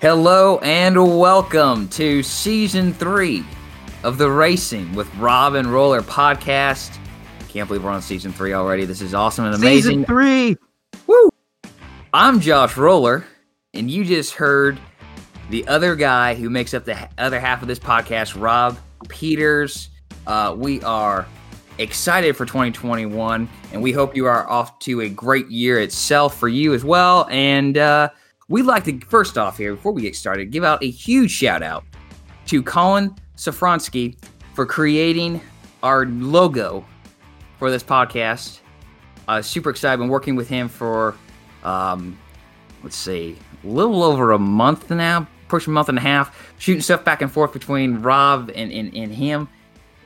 Hello and welcome to season three of the Racing with Rob and Roller podcast. Can't believe we're on season three already. This is awesome and amazing. Season three. Woo! I'm Josh Roller, and you just heard the other guy who makes up the other half of this podcast, Rob Peters. Uh, we are excited for 2021, and we hope you are off to a great year itself for you as well. And uh, we'd like to, first off, here, before we get started, give out a huge shout out to Colin Safronsky for creating our logo for this podcast. Uh, super excited. Been working with him for, um, let's see, a little over a month now, pushing a month and a half, shooting stuff back and forth between Rob and, and, and him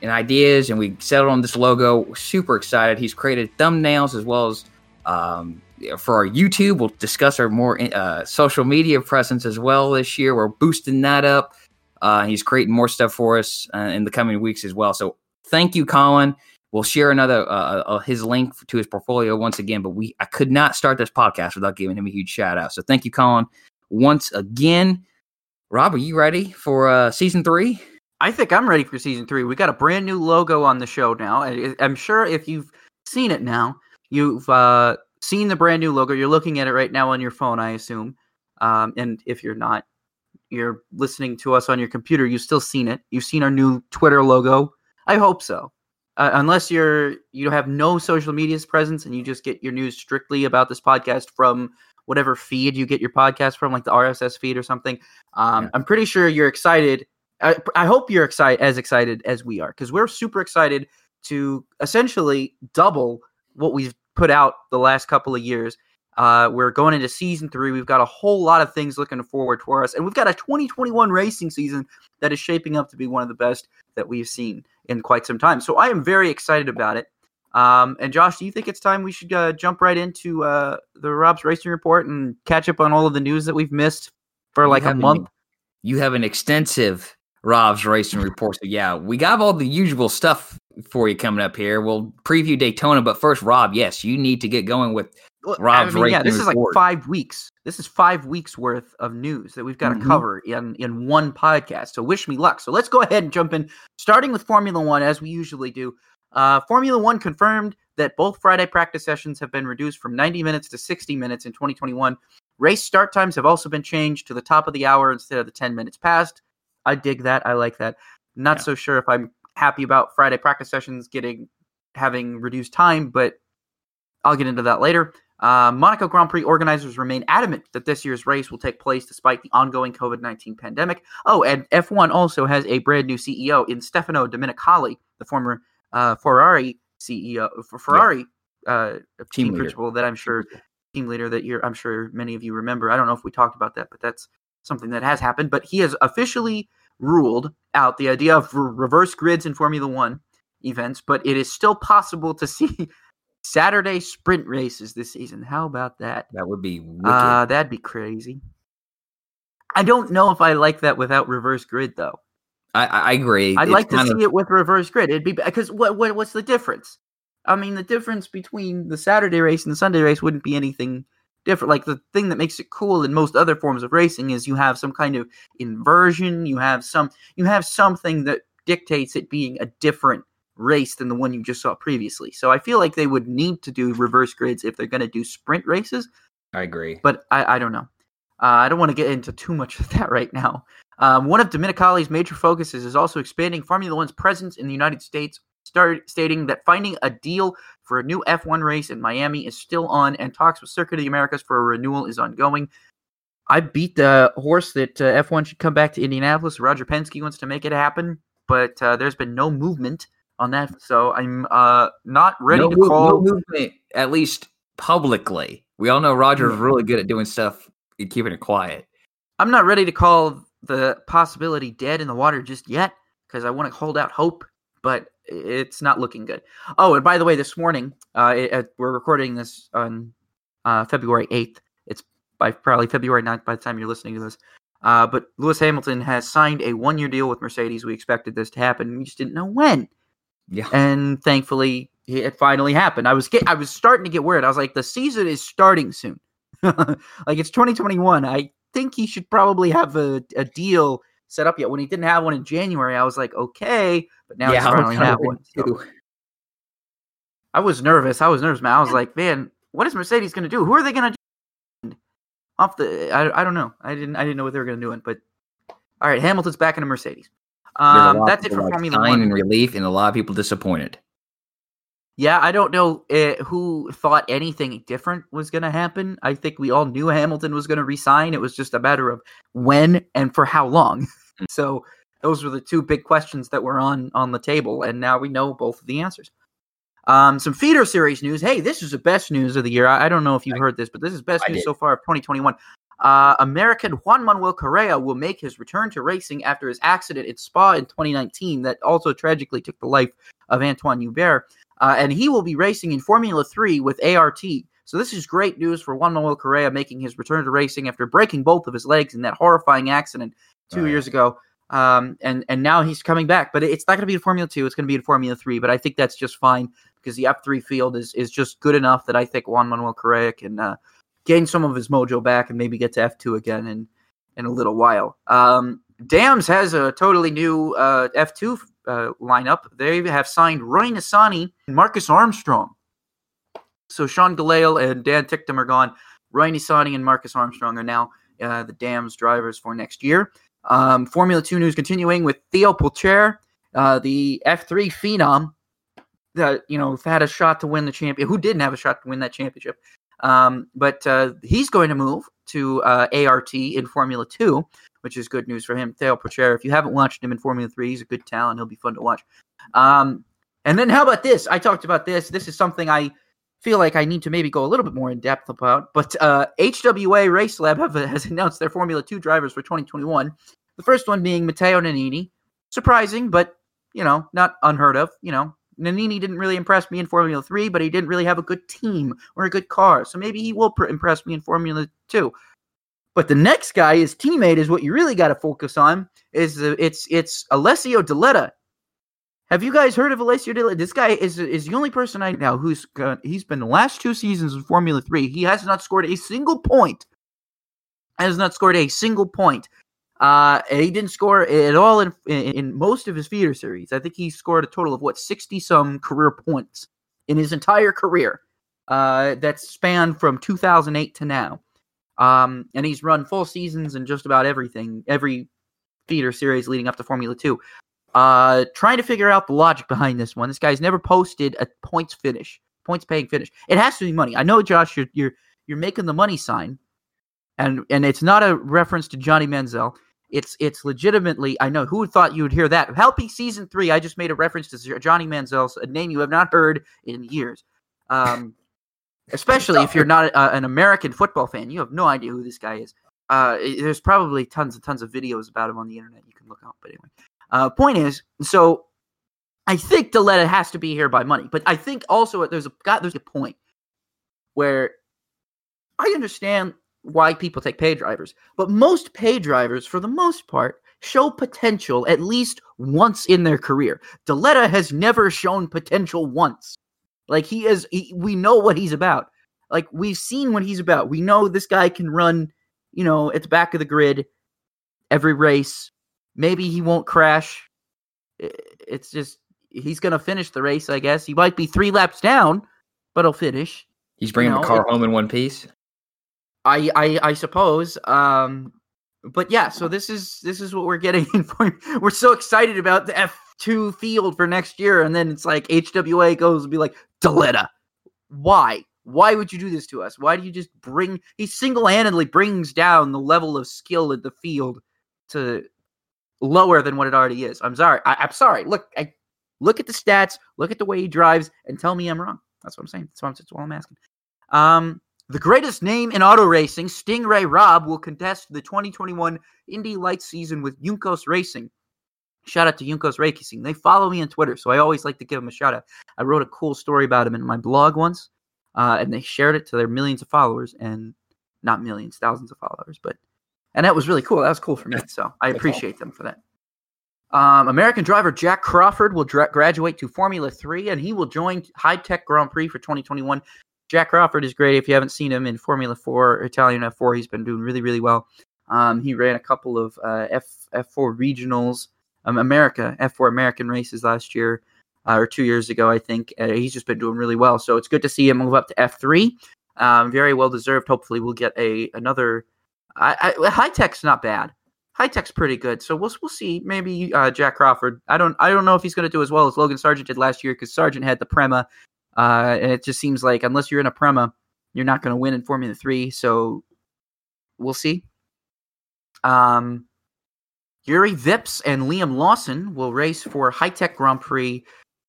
and ideas. And we settled on this logo. Super excited. He's created thumbnails as well as um, for our YouTube. We'll discuss our more uh, social media presence as well this year. We're boosting that up. Uh, he's creating more stuff for us uh, in the coming weeks as well. So thank you, Colin. We'll share another uh, uh, his link to his portfolio once again. But we I could not start this podcast without giving him a huge shout out. So thank you, Colin, once again. Rob, are you ready for uh, season three? I think I'm ready for season three. We got a brand new logo on the show now. I, I'm sure if you've seen it now, you've uh, seen the brand new logo. You're looking at it right now on your phone, I assume. Um, and if you're not, you're listening to us on your computer. You've still seen it. You've seen our new Twitter logo. I hope so. Uh, unless you're you have no social media's presence and you just get your news strictly about this podcast from whatever feed you get your podcast from, like the RSS feed or something. Um, Yeah. I'm pretty sure you're excited. I, I hope you're excited as excited as we are because we're super excited to essentially double what we've put out the last couple of years. Uh, we're going into season three. We've got a whole lot of things looking forward for us, and we've got a 2021 racing season that is shaping up to be one of the best that we've seen in quite some time. So I am very excited about it. Um, and Josh, do you think it's time we should uh, jump right into uh, the Rob's Racing Report and catch up on all of the news that we've missed for like a an- month? You have an extensive Rob's Racing report. So yeah, we got all the usual stuff for you coming up here. We'll preview Daytona, but first, Rob, yes, you need to get going with Rob's I mean, yeah, this is like five weeks. This is five weeks worth of news that we've got to Mhm. cover in in one podcast. So wish me luck. So let's go ahead and jump in, starting with Formula One as we usually do. Uh, Formula One confirmed that both Friday practice sessions have been reduced from 90 minutes to 60 minutes in 2021. Race start times have also been changed to the top of the hour instead of the 10 minutes past. I dig that. I like that. Not Yeah. so sure if I'm happy about Friday practice sessions getting having reduced time, but I'll get into that later. Uh, Monaco Grand Prix organizers remain adamant that this year's race will take place despite the ongoing COVID 19 pandemic. Oh, and F1 also has a brand new CEO in Stefano Domenicali, the former uh, Ferrari CEO, for Ferrari uh, team, leader. principal that I'm sure team leader that you're I'm sure many of you remember. I don't know if we talked about that, but that's something that has happened. But he has officially ruled out the idea of re- reverse grids in Formula One events, but it is still possible to see Saturday sprint races this season. How about that? that would be wicked. Uh, that'd be crazy. I don't know if I like that without reverse grid though. I, I agree. I'd It's like to see of- it with reverse grid. It'd be because what, what what's the difference? I mean, the difference between the Saturday race and the Sunday race wouldn't be anything different. Like the thing that makes it cool in most other forms of racing is you have some kind of inversion. You have some you have something that dictates it being a different race than the one you just saw previously. So I feel like they would need to do reverse grids if they're going to do sprint races I agree. but I, I don't know. Uh, I don't want to get into too much of that right now. Um, one of Domenicali's major focuses is also expanding Formula One's presence in the United States, start, stating that finding a deal for a new F1 race in Miami is still on, and talks with Circuit of the Americas for a renewal is ongoing. I beat the horse that uh, F1 should come back to Indianapolis. Roger Penske wants to make it happen, but uh, there's been no movement on that, so I'm uh, not ready no, to move- call. no movement, at least publicly. We all know Roger's really good at doing stuff and keeping it quiet. I'm not ready to call the possibility dead in the water just yet because I want to hold out hope, but it's not looking good. Oh, and by the way, this morning, uh, it, uh, we're recording this on uh, February 8th. It's by probably February 9th by the time you're listening to this. Uh, but Lewis Hamilton has signed a one year deal with Mercedes. We expected this to happen. We just didn't know when. Yeah. And thankfully, it finally happened. I was get, I was starting to get worried. I was like, the season is starting soon. like it's 2021. I think he should probably have a, a deal set up yet. When he didn't have one in January, I was like, okay, but now Yeah, he's I was finally kinda one. so- I was nervous. I was nervous, man. I was like, man, what is Mercedes going to do? Who are they going to do? Off the, I, I don't know. I didn't, I didn't know what they were going to do it, but all right, Hamilton's back in a Mercedes. A Um, of that's it for like, Formula One. in relief, and a lot of people disappointed. Yeah, I don't know uh, who thought anything different was going to happen. I think we all knew Hamilton was going to resign. It was just a matter of when and for how long. so those were the two big questions that were on on the table, and now we know both of the answers. Um, some feeder series news. Hey, this is the best news of the year. I, I don't know if you've heard this, but this is best I news did. so far of 2021. Uh, American Juan Manuel Correa will make his return to racing after his accident at Spa in 2019 that also tragically took the life of Antoine Hubert. Uh, and he will be racing in Formula 3 with ART. So this is great news for Juan Manuel Correa making his return to racing after breaking both of his legs in that horrifying accident two yeah. years ago. Um, and and now he's coming back, but it's not going to be in Formula 2. It's going to be in Formula 3. But I think that's just fine because the F3 field is is just good enough that I think Juan Manuel Correa can uh, gain some of his mojo back and maybe get to F2 again in in a little while. Um, Dams has a totally new uh, F2 uh, lineup. They have signed Roy Nissany and Marcus Armstrong. So Sean Gelael and Dan Ticktum are gone. Roy Nissany and Marcus Armstrong are now uh, the Dams drivers for next year. Um, Formula 2 news continuing with Theo Pourchaire, uh, the F3 phenom that, you know, had a shot to win the champion, who didn't have a shot to win that championship. Um, but uh, he's going to move to uh, ART in Formula 2, which is good news for him. Theo Pourchaire, if you haven't watched him in Formula 3, he's a good talent. He'll be fun to watch. Um, and then how about this? I talked about this. This is something I feel like I need to maybe go a little bit more in depth about. But uh, HWA Race Lab have, has announced their Formula 2 drivers for 2021. The first one being Matteo Nannini. Surprising, but, you know, not unheard of. You know, Nannini didn't really impress me in Formula 3, but he didn't really have a good team or a good car. So maybe he will pr- impress me in Formula 2. But the next guy, his teammate, is what you really got to focus on. Is uh, it's it's Alessio Deledda. Have you guys heard of Alessio Deledda? This guy is is the only person I know who's got, he's been the last two seasons in Formula Three. He has not scored a single point. Has not scored a single point. Uh, he didn't score at all in, in in most of his feeder series. I think he scored a total of what sixty some career points in his entire career. Uh, that spanned from 2008 to now. Um, and he's run full seasons in just about everything, every feeder series leading up to Formula Two. Uh, trying to figure out the logic behind this one. This guy's never posted a points finish, points paying finish. It has to be money. I know, Josh, you're you're you're making the money sign, and and it's not a reference to Johnny Manziel. It's it's legitimately. I know who thought you would hear that. Helping season three, I just made a reference to Johnny Manziel, a name you have not heard in years. Um, especially if you're not uh, an American football fan, you have no idea who this guy is. Uh, there's probably tons and tons of videos about him on the internet you can look up. But anyway, uh, point is, so I think Deledda has to be here by money, but I think also there's a there's a point where I understand why people take pay drivers, but most pay drivers, for the most part, show potential at least once in their career. Deledda has never shown potential once. Like he is, he, we know what he's about. Like we've seen what he's about. We know this guy can run, you know, at the back of the grid every race. Maybe he won't crash. It's just he's gonna finish the race. I guess he might be three laps down, but he'll finish. He's bringing know, the car it- home in one piece. I, I I suppose. Um, but yeah, so this is this is what we're getting. in for- we're so excited about the F two field for next year, and then it's like HWA goes and be like Deledda. Why? Why would you do this to us? Why do you just bring? He single handedly brings down the level of skill in the field to lower than what it already is. I'm sorry. I, I'm sorry. Look, I look at the stats, look at the way he drives, and tell me I'm wrong. That's what I'm saying. That's, what I'm, that's all I'm asking. Um, the greatest name in auto racing, Sting Ray Robb, will contest the 2021 Indy Lights season with Juncos Racing. Shout out to Juncos Racing. They follow me on Twitter, so I always like to give them a shout out. I wrote a cool story about him in my blog once, uh, and they shared it to their millions of followers, and not millions, thousands of followers, but and that was really cool. That was cool for me, so I appreciate them for that. Um, American driver Jack Crawford will dra- graduate to Formula Three, and he will join Hitech Grand Prix for 2021. Jack Crawford is great. If you haven't seen him in Formula Four, Italian F4, he's been doing really, really well. Um, he ran a couple of uh, F F4 regionals, um, America F4 American races last year uh, or two years ago, I think. Uh, he's just been doing really well, so it's good to see him move up to F3. Um, very well deserved. Hopefully, we'll get a another. I, I, Hitech's not bad. Hitech's pretty good, so we'll we'll see. Maybe uh, Jack Crawford. I don't I don't know if he's going to do as well as Logan Sargeant did last year because Sargeant had the Prema, uh, and it just seems like unless you're in a Prema, you're not going to win in Formula Three. So we'll see. Um, Juri Vips and Liam Lawson will race for Hitech Grand Prix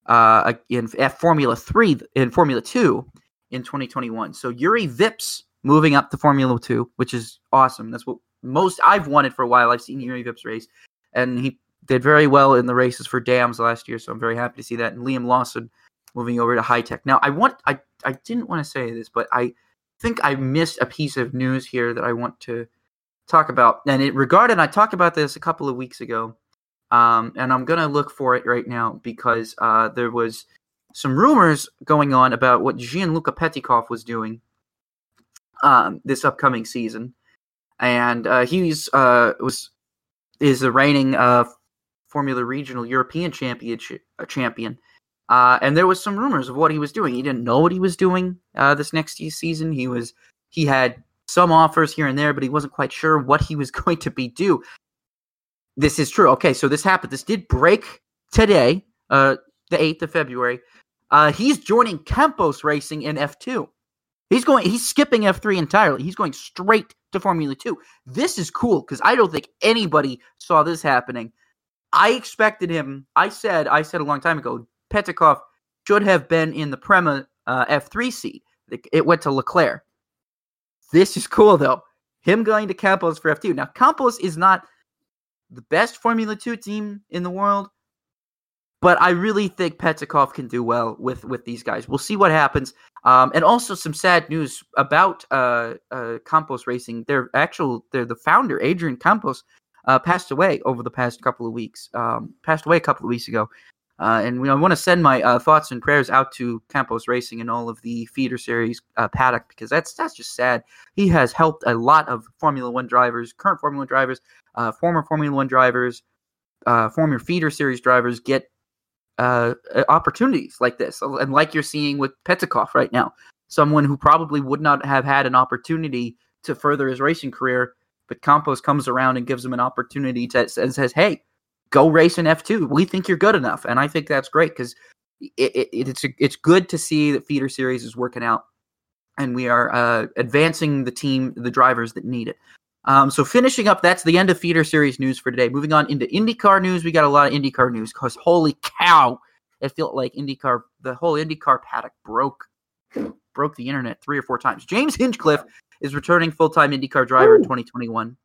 uh, in at Formula Three in Formula Two in 2021. So Juri Vips moving up to Formula Two, which is awesome. That's what most I've wanted for a while. I've seen Juri Vips race, and he did very well in the races for Dams last year. So I'm very happy to see that. And Liam Lawson moving over to Hitech. Now I want I I didn't want to say this, but I think I missed a piece of news here that I want to talk about, and it regarded. I talked about this a couple of weeks ago, um, and I'm gonna look for it right now because uh, there was some rumors going on about what Gianluca Petecof was doing um, this upcoming season, and uh, he's uh, was is the reigning uh, Formula Regional European Championship uh, champion. Uh, and there was some rumors of what he was doing. He didn't know what he was doing uh, this next season. He was he had some offers here and there, but he wasn't quite sure what he was going to be do. This is true. Okay, so this happened. This did break today, uh, the 8th of February. Uh, he's joining Campos Racing in F2. He's going he's skipping F3 entirely. He's going straight to Formula 2. This is cool because I don't think anybody saw this happening. I expected him. I said I said a long time ago, Petecof should have been in the Prema uh, F3 seat. It went to Leclerc. This is cool though. Him going to Campos for F2. Now Campos is not the best Formula 2 team in the world, but I really think Petecof can do well with with these guys. We'll see what happens. Um, and also some sad news about uh, uh, Campos Racing. Their actual, their the founder Adrian Campos uh, passed away over the past couple of weeks. Um, passed away a couple of weeks ago. Uh, and I want to send my uh, thoughts and prayers out to Campos Racing and all of the feeder series uh, paddock because that's that's just sad. He has helped a lot of Formula One drivers, current Formula One drivers, uh, former Formula One drivers, uh, former feeder series drivers get uh, opportunities like this, and like you're seeing with Petecof right now, someone who probably would not have had an opportunity to further his racing career, but Campos comes around and gives him an opportunity to and says, "Hey." go race in F2. We think you're good enough. And I think that's great because it, it, it's, it's good to see that feeder series is working out and we are uh, advancing the team, the drivers that need it. Um, so finishing up, that's the end of feeder series news for today. Moving on into IndyCar news, we got a lot of IndyCar news because holy cow, it felt like IndyCar, the whole IndyCar paddock broke broke the internet three or four times. James Hinchcliffe is returning full time IndyCar driver Ooh. in 2021.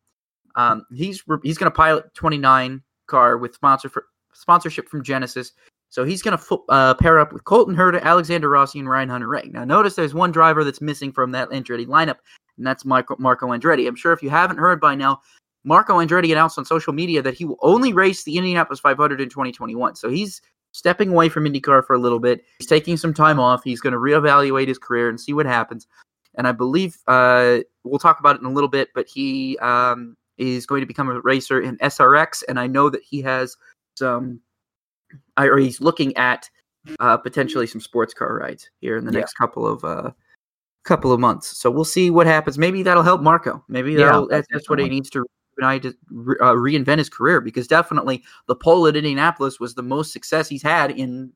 Um, he's he's going to pilot 29 car with sponsor for, sponsorship from Genesis. So he's going to uh, pair up with Colton Herta, Alexander Rossi, and Ryan Hunter-Reay. Now, notice there's one driver that's missing from that Andretti lineup, and that's Marco, Marco Andretti. I'm sure if you haven't heard by now, Marco Andretti announced on social media that he will only race the Indianapolis 500 in 2021. So he's stepping away from IndyCar for a little bit. He's taking some time off. He's going to reevaluate his career and see what happens. And I believe uh, we'll talk about it in a little bit, but he um, is going to become a racer in SRX, and I know that he has some, or he's looking at uh, potentially some sports car rides here in the yeah. next couple of uh, couple of months. So we'll see what happens. Maybe that'll help Marco. Maybe yeah, that's, that's what he needs to to re- uh, reinvent his career because definitely the pole at Indianapolis was the most success he's had in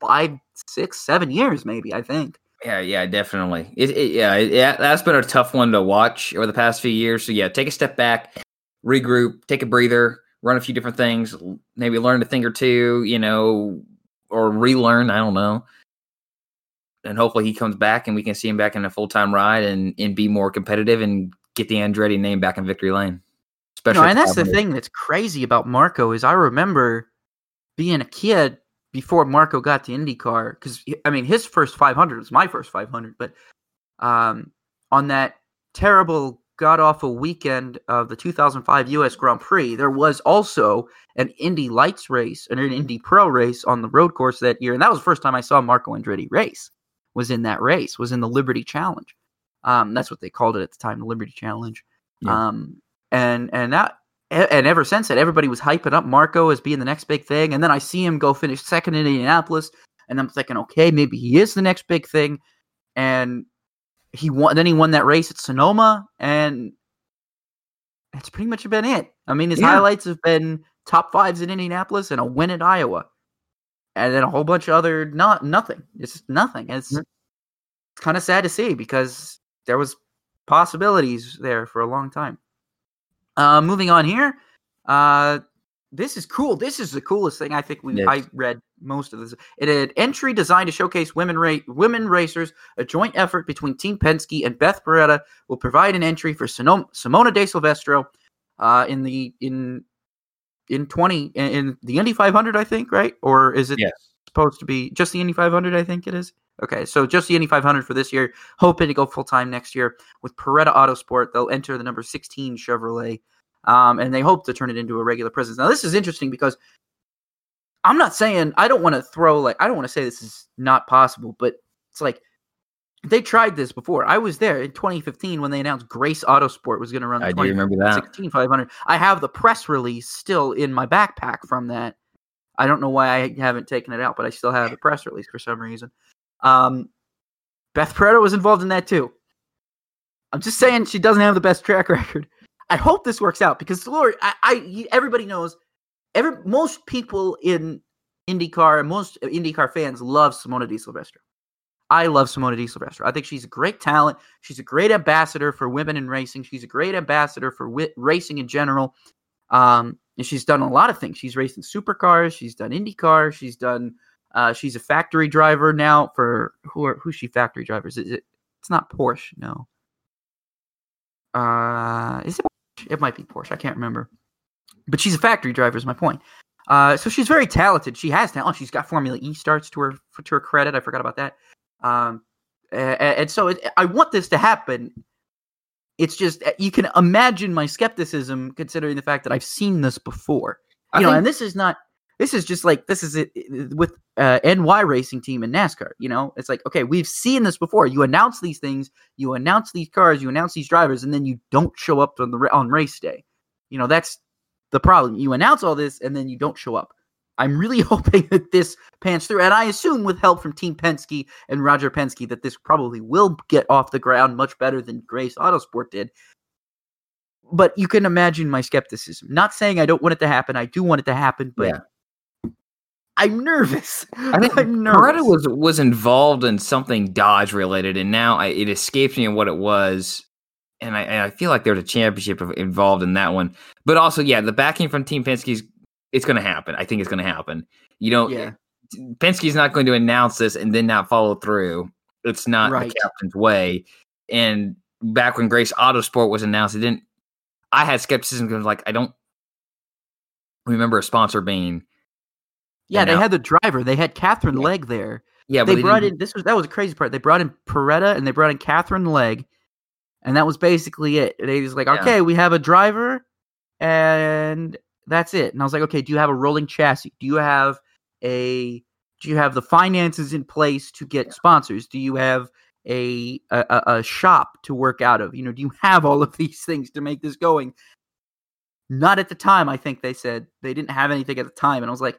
five, six, seven years, maybe. I think. Yeah, yeah, definitely. It, it, yeah, it, yeah, that's been a tough one to watch over the past few years. So yeah, take a step back, regroup, take a breather, run a few different things, maybe learn a thing or two, you know, or relearn. I don't know. And hopefully he comes back and we can see him back in a full time ride and, and be more competitive and get the Andretti name back in victory lane. Especially, no, and that's the thing that's crazy about Marco is I remember being a kid before Marco got to IndyCar, because I mean his first 500 was my first 500, but um, on that terrible god awful weekend of the 2005 U.S. Grand Prix, there was also an Indy Lights race and an Indy Pro race on the road course that year, and that was the first time I saw Marco Andretti race. Was in that race, was in the Liberty Challenge. Um, that's what they called it at the time, the Liberty Challenge. Yeah. Um, and and that and ever since that, everybody was hyping up Marco as being the next big thing. And then I see him go finish second in Indianapolis, and I'm thinking, okay, maybe he is the next big thing. And he won. Then he won that race at Sonoma, and that's pretty much been it. I mean, his Yeah. highlights have been top fives in Indianapolis and a win at Iowa, and then a whole bunch of other not nothing. It's just nothing. It's, Mhm. it's kind of sad to see because there was possibilities there for a long time. Uh, moving on here. Uh, this is cool. This is the coolest thing I think we Yes. I read most of this. It had entry designed to showcase women ra- women racers. A joint effort between Team Penske and Beth Paretta will provide an entry for Sino- Simona De Silvestro uh, in the in in twenty in, in the Indy 500, I think, right? Or is it Yes. supposed to be just the Indy 500? I think it is. Okay, so just the Indy 500 for this year. Hoping to go full time next year with Paretta Autosport. They'll enter the number 16 Chevrolet, um, and they hope to turn it into a regular presence. Now, this is interesting because I'm not saying I don't want to throw like I don't want to say this is not possible, but it's like they tried this before. I was there in 2015 when they announced Grace Autosport was going to run the I do remember that. 16 500. I have the press release still in my backpack from that. I don't know why I haven't taken it out, but I still have the press release for some reason. Um, Beth Paretta was involved in that too. I'm just saying she doesn't have the best track record. I hope this works out because Lord, I, I everybody knows, every most people in IndyCar and most IndyCar fans love Simona De Silvestro. I love Simona De Silvestro. I think she's a great talent. She's a great ambassador for women in racing. She's a great ambassador for wi- racing in general. Um, and she's done a lot of things. She's raced in supercars. She's done IndyCar. She's done. Uh, she's a factory driver now for who are who's she factory drivers? Is it? It's not Porsche. No. Uh, is it? It might be Porsche. I can't remember. But she's a factory driver. Is my point. Uh, so she's very talented. She has talent. She's got Formula E starts to her to her credit. I forgot about that. Um, and, and so it, I want this to happen. It's just you can imagine my skepticism considering the fact that I've seen this before. I You know, think- and this is not. This is just like this is it it- with uh, NY racing team in NASCAR. You know, it's like okay, we've seen this before. You announce these things, you announce these cars, you announce these drivers, and then you don't show up on the on race day. You know, that's the problem. You announce all this and then you don't show up. I'm really hoping that this pans through, and I assume with help from Team Penske and Roger Penske that this probably will get off the ground much better than Grace Autosport did. But you can imagine my skepticism. Not saying I don't want it to happen. I do want it to happen, but Yeah. I'm nervous. I think I'm nervous. Paretta was was involved in something Dodge related, and now I, it escapes me what it was. And I, I feel like there's a championship involved in that one. But also, yeah, the backing from Team Penske's it's going to happen. I think it's going to happen. You know, yeah, Penske's not going to announce this and then not follow through. It's not Right. the captain's way. And back when Grace Autosport was announced, it didn't. I had skepticism because like I don't remember a sponsor being yeah. They had the driver. They had Katherine Yeah. Legge there. yeah. But they brought in this was that was a crazy part. They brought in Paretta and they brought in Katherine Legge, and that was basically it. They was like, Yeah. okay, we have a driver, and that's it. And I was like, okay, do you have a rolling chassis? Do you have a do you have the finances in place to get sponsors? Do you have a, a a- a shop to work out of? You know, do you have all of these things to make this going? Not at the time, I think they said they didn't have anything at the time, and I was like,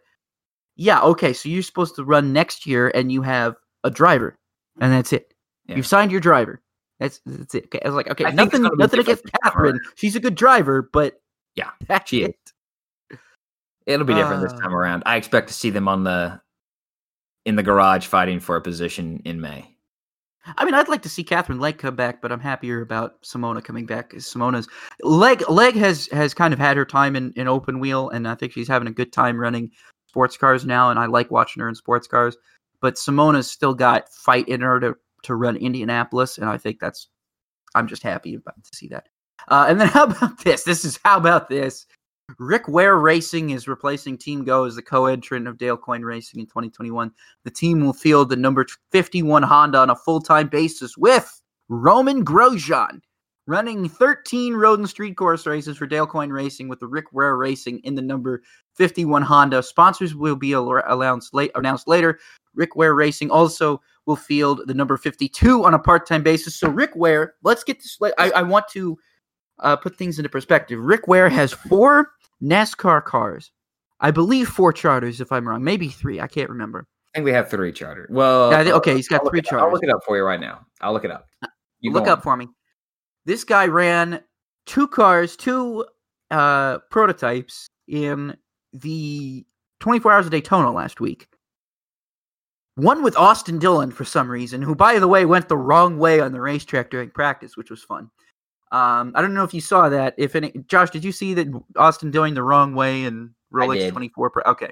yeah, okay, so you're supposed to run next year, and you have a driver, and that's it. Yeah. You've signed your driver. That's that's it. Okay, I was like, okay, I nothing, nothing against Katherine. She's a good driver, but Yeah, that's she it. It'll be different this Uh, time around. I expect to see them on the in the garage fighting for a position in May. I mean, I'd like to see Katherine Legge come back, but I'm happier about Simona coming back. Simona's leg leg has has kind of had her time in, in open wheel, and I think she's having a good time running sports cars now, and I like watching her in sports cars. But Simona's still got fight in her to to run Indianapolis, and I think that's I'm just happy about to see that. Uh, and then how about this? This is how about this? Rick Ware Racing is replacing Team Goh as the co-entrant of Dale Coyne Racing in 2021. The team will field the number 51 Honda on a full-time basis with Romain Grosjean running 13 road and street course races for Dale Coyne Racing with the Rick Ware Racing in the number 51 Honda. Sponsors will be announced, announced later. Rick Ware Racing also will field the number 52 on a part-time basis. So Rick Ware, let's get this. I, I want to uh, put things into perspective. Rick Ware has four NASCAR cars. I believe four charters, if I'm wrong. Maybe three. I can't remember. I think we have three chartered. Well, Yeah, okay, he's got I'll three charters. I'll look it up for you right now. I'll look it up. You Look up on. for me. This guy ran two cars, two uh, prototypes in the 24 Hours of Daytona last week. One with Austin Dillon for some reason, who, by the way, went the wrong way on the racetrack during practice, which was fun. Um, I don't know if you saw that. If any, Josh, did you see that Austin doing the wrong way in Rolex 24? Pro- okay.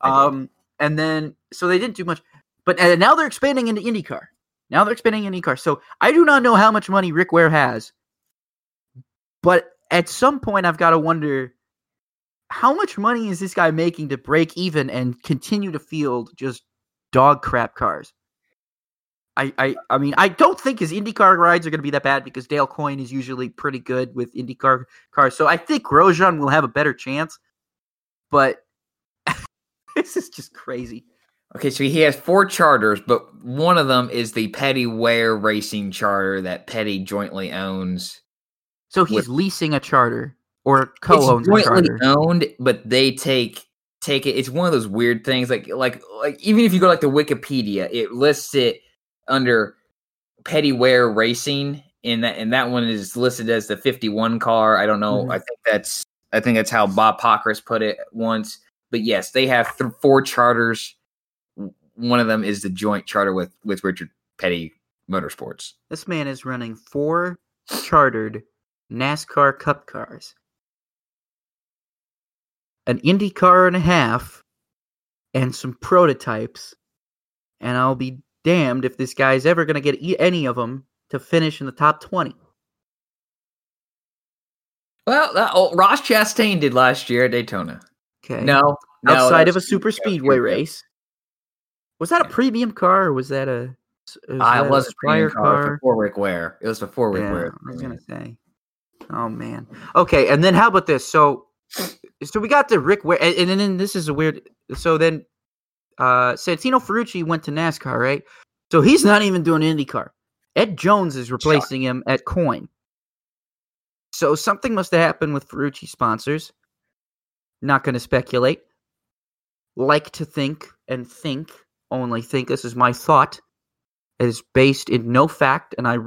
Um, and then so they didn't do much, but now they're expanding into IndyCar. Now they're expanding IndyCar. So I do not know how much money Rick Ware has, but at some point I've got to wonder how much money is this guy making to break even and continue to field just dog crap cars. I, I, I mean, I don't think his IndyCar rides are going to be that bad because Dale Coyne is usually pretty good with IndyCar cars. So I think Grosjean will have a better chance. But this is just crazy. Okay, so he has four charters, but one of them is the Petty Ware Racing charter that Petty jointly owns. So he's With- leasing a charter or co-owns a jointly owned, but they take take it. It's one of those weird things, like like like even if you go like the Wikipedia, it lists it under Petty Ware Racing, and that and that one is listed as the fifty one car. I don't know. Mhm. I think that's I think that's how Bob Pockrass put it once. But yes, they have th- four charters. One of them is the joint charter with with Richard Petty Motorsports. This man is running four chartered NASCAR Cup cars, an Indy car and a half, and some prototypes. And I'll be damned if this guy's ever going to get any of them to finish in the top 20. Well, that, oh, Ross Chastain did last year at Daytona. Okay. No, no, Outside of a super speedway race. Was that a premium car or was that a. Was I uh, that was a a premium car before Rick Ware. It was before Rick Yeah, Ware. I was gonna say. Oh man. Okay, and then how about this? So, so we got the Rick Ware, and, and then this is a weird. So then, uh, Santino Ferrucci went to NASCAR, right? So he's not even doing IndyCar. Ed Jones is replacing him at Coyne. So something must have happened with Ferrucci sponsors. Not going to speculate. Like to think and think only think. This is my thought. It is based in no fact, and I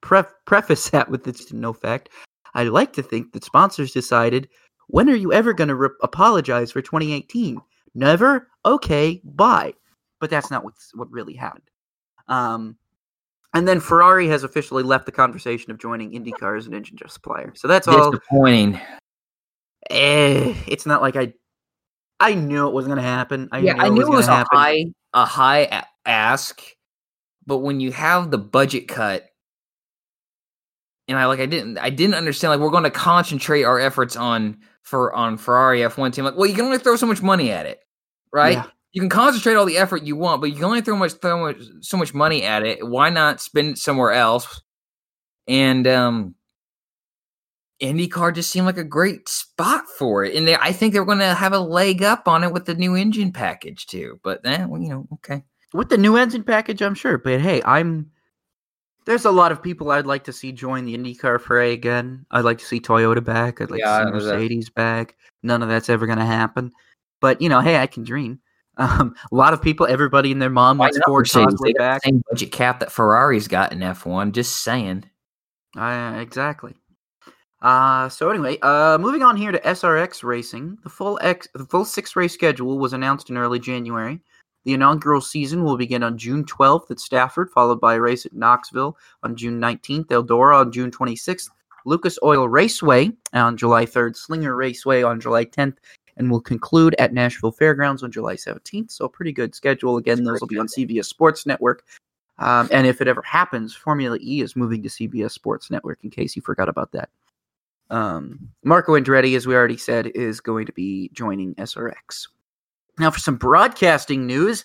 pref- preface that with it's no fact. I like to think that sponsors decided, when are you ever going to re- apologize for 2018? Never? Okay, bye. But that's not what's, what really happened. Um, and then Ferrari has officially left the conversation of joining IndyCar as an engine supplier. So that's all. Disappointing. Eh, it's not like I. I knew it was going to happen. I yeah, knew I knew it gonna was a happen. high a high a- ask, but when you have the budget cut, and I like I didn't I didn't understand like we're going to concentrate our efforts on for on Ferrari F1 team. Like, well, you can only throw so much money at it, right? Yeah. You can concentrate all the effort you want, but you can only throw much throw much so much money at it. Why not spend it somewhere else? And um IndyCar just seemed like a great spot for it, and they, I think they're going to have a leg up on it with the new engine package too. But eh, well, you know, okay. with the new engine package, I'm sure. But hey, I'm there's a lot of people I'd like to see join the IndyCar fray again. I'd like to see Toyota back. I'd like Yeah, to see Mercedes back. None of that's ever going to happen. But you know, hey, I can dream. Um, a lot of people, everybody and their mom wants Ford? Cosworth back. the same budget cap that Ferrari's got in F1. Just saying. Uh, exactly. Uh, so anyway, uh, moving on here to SRX racing. The full X, the full six race schedule was announced in early January. The inaugural season will begin on June 12th at Stafford, followed by a race at Knoxville on June 19th, Eldora on June 26th, Lucas Oil Raceway on July 3rd, Slinger Raceway on July 10th, and will conclude at Nashville Fairgrounds on July 17th. So a pretty good schedule. Again, those will be on CBS Sports Network. Um, and if it ever happens, Formula E is moving to CBS Sports Network. In case you forgot about that, um, Marco Andretti, as we already said, is going to be joining SRX. Now, for some broadcasting news,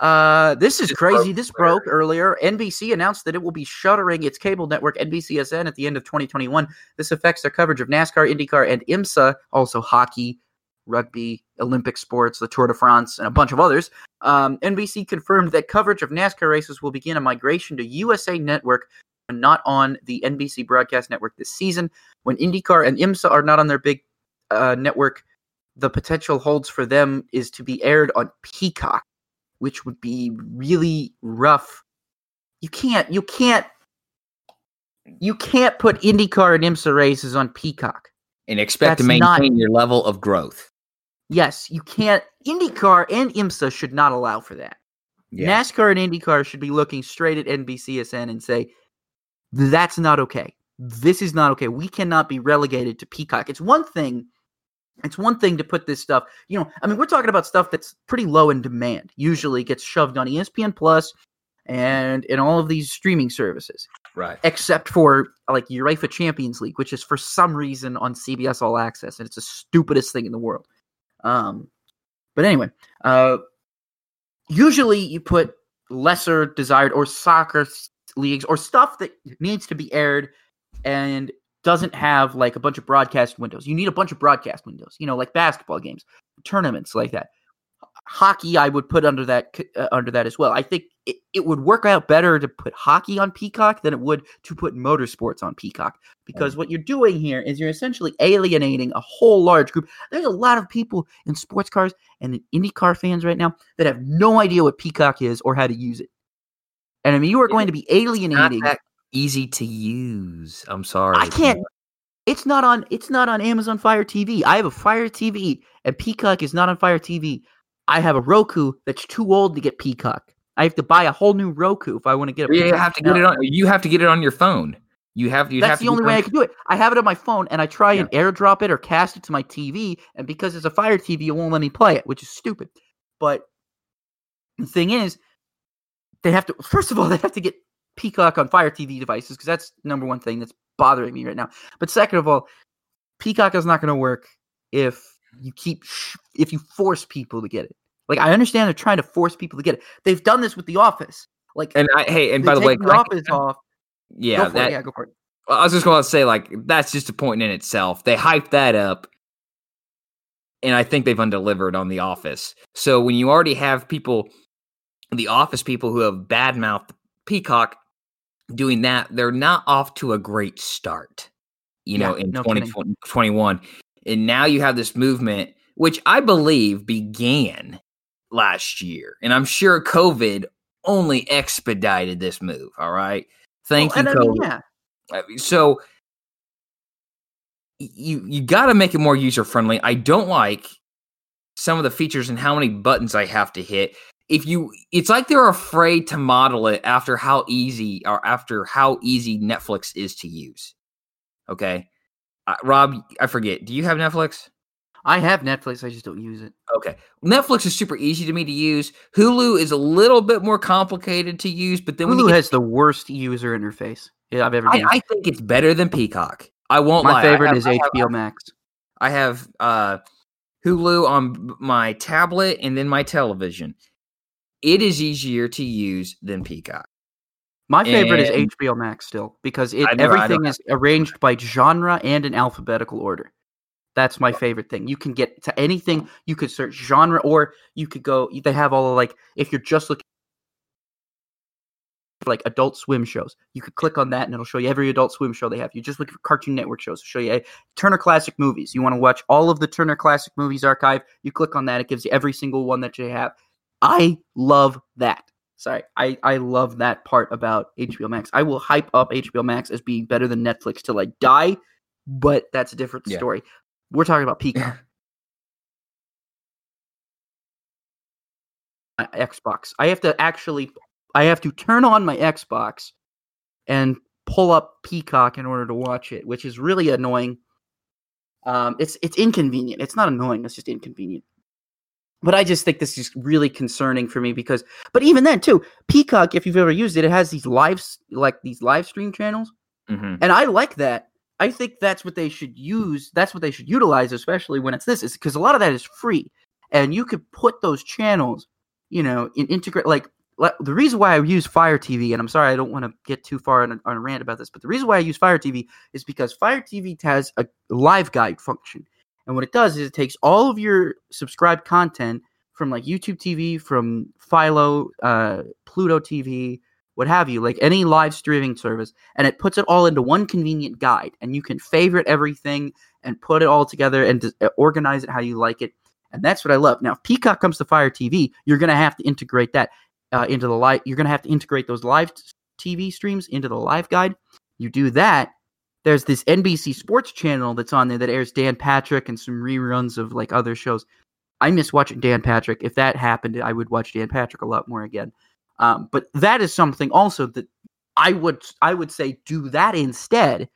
uh, this is crazy. This broke earlier. NBC announced that it will be shuttering its cable network NBCSN at the end of 2021. This affects their coverage of NASCAR, IndyCar, and IMSA, also hockey, rugby, Olympic sports, the Tour de France, and a bunch of others. Um, NBC confirmed that coverage of NASCAR races will begin a migration to USA Network and not on the NBC broadcast network this season. When IndyCar and IMSA are not on their big uh, network, the potential holds for them is to be aired on Peacock, which would be really rough. You can't, you can't, you can't put IndyCar and IMSA races on Peacock. And expect to maintain not- your level of growth. Yes, you can't. IndyCar and IMSA should not allow for that. NASCAR and IndyCar should be looking straight at NBCSN and say, that's not okay. This is not okay. We cannot be relegated to Peacock. It's one thing. It's one thing to put this stuff, you know, I mean, we're talking about stuff that's pretty low in demand. Usually gets shoved on ESPN Plus and in all of these streaming services, Right. except for like UEFA Champions League, which is for some reason on CBS All Access, and it's the stupidest thing in the world. Um, but anyway, uh, usually you put lesser desired or soccer leagues or stuff that needs to be aired and doesn't have like a bunch of broadcast windows. You need a bunch of broadcast windows, you know, like basketball games, tournaments like that. Hockey, I would put under that uh, under that as well. I think it, it would work out better to put hockey on Peacock than it would to put motorsports on Peacock because what you're doing here is you're essentially alienating a whole large group. There's a lot of people in sports cars and in IndyCar fans right now that have no idea what Peacock is or how to use it. And I mean, you are going to be alienating. that easy to use. I'm sorry. I can't. It's not on. It's not on Amazon Fire TV. I have a Fire TV, and Peacock is not on Fire TV. I have a Roku that's too old to get Peacock. I have to buy a whole new Roku if I want to get a. You have to get it on. You have to get it on your phone. You have. You have That's to the only way I can do it. I have it on my phone, and I try and airdrop it or cast it to my TV, and because it's a Fire TV, it won't let me play it, which is stupid. But the thing is, they have to. First of all, they have to get Peacock on Fire TV devices because that's number one thing that's bothering me right now. But second of all, Peacock is not going to work if you keep sh- if you force people to get it. Like I understand they're trying to force people to get it. They've done this with The Office. Like And I, hey, and by the way, The Office off. yeah, go for that, it. Yeah, go for it. I was just going to say, like, that's just a point in itself. They hyped that up, and I think they've undelivered on The Office. So when you already have people, the Office people who have badmouthed Peacock doing that, they're not off to a great start, you know, in no 2021. And now you have this movement, which I believe began last year. And I'm sure COVID only expedited this move. All right. Thank oh, Well, you, and I mean, COVID. yeah. Uh, so you you got to make it more user friendly. I don't like some of the features and how many buttons I have to hit. If you, it's like they're afraid to model it after how easy or after how easy Netflix is to use. Okay, uh, Rob, I forget. Do you have Netflix? I have Netflix. I just don't use it. Okay, Netflix is super easy to me to use. Hulu is a little bit more complicated to use, but then Hulu get has the worst user interface I've ever I. I think it's better than Peacock. I won't My lie. Favorite have- is have- HBO Max. I have uh, Hulu on my tablet and then my television. It is easier to use than Peacock. My favorite is HBO Max still because it I never- I don't everything is arranged by genre and in alphabetical order. That's my favorite thing. You can get to anything. You could search genre, or you could go. They have all the like. If you're just looking for like Adult Swim shows, you could click on that and it'll show you every Adult Swim show they have. You just look for Cartoon Network shows. It'll show you Turner Classic Movies. You want to watch all of the Turner Classic Movies archive? You click on that. It gives you every single one that you have. I love that. Sorry, I, I love that part about HBO Max. I will hype up HBO Max as being better than Netflix till I die, but that's a different Yeah. story. We're talking about Peacock. My Xbox. I have to actually, I have to turn on my Xbox and pull up Peacock in order to watch it, which is really annoying. Um, it's it's inconvenient. It's not annoying. It's just inconvenient. But I just think this is really concerning for me because, but even then too, Peacock, if you've ever used it, it has these live like these live stream channels, hmm and I like that. I think that's what they should use. That's what they should utilize, especially when it's this, is because a lot of that is free, and you could put those channels, you know, in integrate like. like, The reason why I use Fire TV, and I'm sorry I don't want to get too far on a, on a rant about this, but the reason why I use Fire TV is because Fire TV has a live guide function, and what it does is it takes all of your subscribed content from like YouTube TV, from Philo, uh, Pluto TV, what have you, like any live streaming service, and it puts it all into one convenient guide, and you can favorite everything and put it all together and dis- uh, organize it how you like it. And that's what I love. Now, if Peacock comes to Fire TV, you're going to have to integrate that uh, into the live. You're going to have to integrate those live t- TV streams into the live guide. You do that. There's this NBC Sports channel that's on there that airs Dan Patrick and some reruns of like other shows. I miss watching Dan Patrick. If that happened, I would watch Dan Patrick a lot more again. Um, but that is something also that I would I would say do that instead.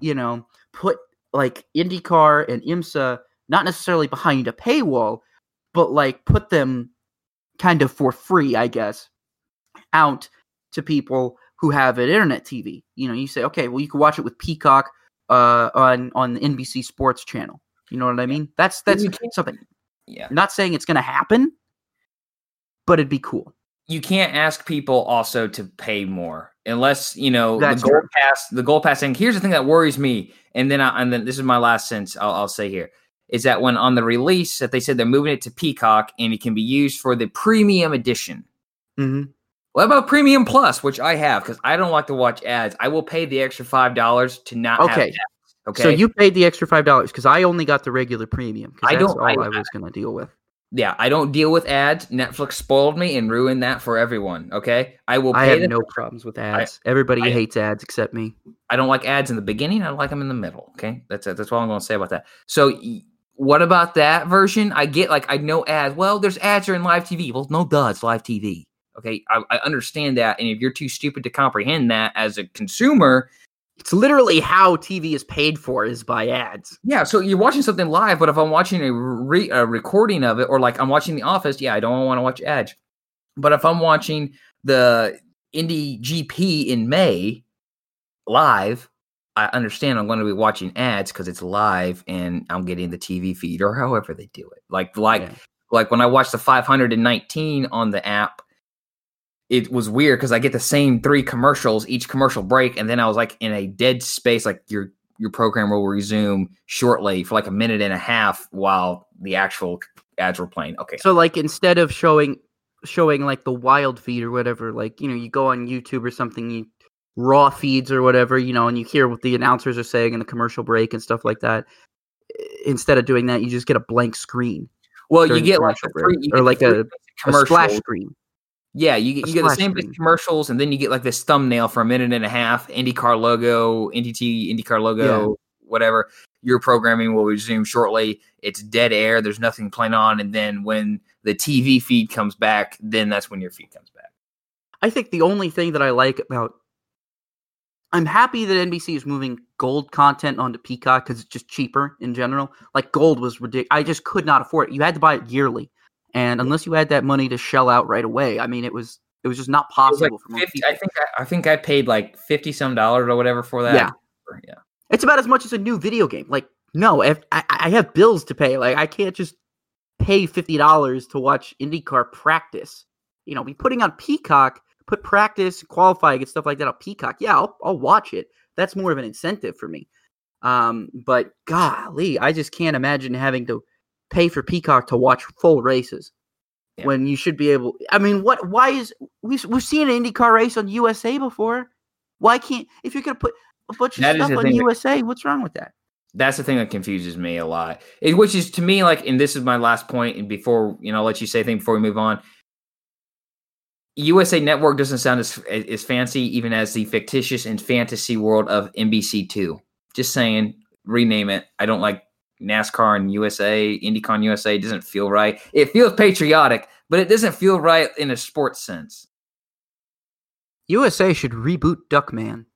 You know, put like IndyCar and IMSA not necessarily behind a paywall, but like put them kind of for free, I guess, out to people who have an internet TV. You know, you say, okay, well, you can watch it with Peacock uh, on on the NBC Sports channel. You know what I mean? That's that's something. Yeah. I'm not saying it's going to happen, but it'd be cool. You can't ask people also to pay more unless you know That's the goal true. pass. The Gold Pass. And here's the thing that worries me. And then, I, and then this is my last sense I'll, I'll say here is that when on the release that they said they're moving it to Peacock and it can be used for the premium edition. Mm-hmm. What about Premium Plus, which I have because I don't like to watch ads. I will pay the extra five dollars to not have Okay. ads. Okay. So you paid the extra five dollars because I only got the regular premium. I don't- all I- I, was going to deal with. yeah, I don't deal with ads. Netflix spoiled me and ruined that for everyone. Okay. I will I have the no problems with ads. Everybody I- hates ads except me. I don't like ads in the beginning. I don't like them in the middle. Okay, that's it. That's all I'm going to say about that. So, what about that version? I get like I know ads. Well, there's ads are in live TV. Well, no, duh, it's live TV. Okay, I, I understand that, and if you're too stupid to comprehend that as a consumer, It's literally how TV is paid for is by ads. yeah. So you're watching something live, but if I'm watching a, re- a recording of it, or like I'm watching The Office, yeah, I don't want to watch ads. But if I'm watching the Indy GP in May live, I understand I'm going to be watching ads because it's live and I'm getting the TV feed or however they do it. Like like Yeah. like when I watched the 519 on the app, it was weird because I get the same three commercials each commercial break, and then I was like in a dead space, like your your program will resume shortly for like a minute and a half while the actual ads were playing. Okay, So like instead of showing showing like the wild feed or whatever, like you know, you go on YouTube or something, you raw feeds or whatever, you know, and you hear what the announcers are saying in the commercial break and stuff like that. Instead of doing that, you just get a blank screen well, you get like commercial the free, you or like a, a splash screen. Yeah, you get you get the same screen. commercials, and then you get like this thumbnail for a minute and a half, IndyCar logo, NDT, IndyCar logo, whatever. Your programming will resume shortly. It's dead air. There's nothing playing on, and then when the TV feed comes back, then that's when your feed comes back. I think the only thing that I like about I'm happy that NBC is moving gold content onto Peacock because it's just cheaper in general. Like gold was ridiculous. I just could not afford it. You had to buy it yearly, and unless you had that money to shell out right away, I mean, it was it was just not like possible for most 50, people. I think I, I think I paid like fifty some dollars or whatever for that. Yeah. yeah. It's about as much as a new video game. Like, no, if I, I have bills to pay. Like, I can't just pay fifty dollars to watch IndyCar practice. You know, be putting on Peacock, put practice, qualifying, and stuff like that on Peacock. Yeah, I'll, I'll watch it. That's more of an incentive for me. Um, but golly, I just can't imagine having to pay for Peacock to watch full races Yeah. when you should be able. I mean, what? Why is we've we've seen an IndyCar race on USA before? Why can't if you're gonna put a bunch of That stuff on thing that- USA? What's wrong with that? That's the thing that confuses me a lot. It, which is to me like, and this is my last point, and before you know, I'll let you say thing before we move on. USA Network doesn't sound as as fancy even as the fictitious and fantasy world of NBC Two. Just saying, rename it. I don't like NASCAR and USA, IndyCon USA. Doesn't feel right. It feels patriotic, but it doesn't feel right in a sports sense. USA should reboot Duckman.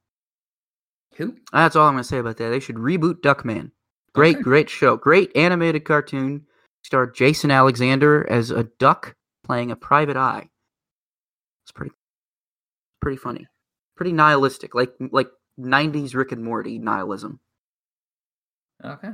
Who? That's all I'm gonna say about that. They should reboot Duckman. Great, Okay. great show. Great animated cartoon. Starred Jason Alexander as a duck playing a private eye. It's pretty, pretty funny, pretty nihilistic, like like '90s Rick and Morty nihilism. Okay.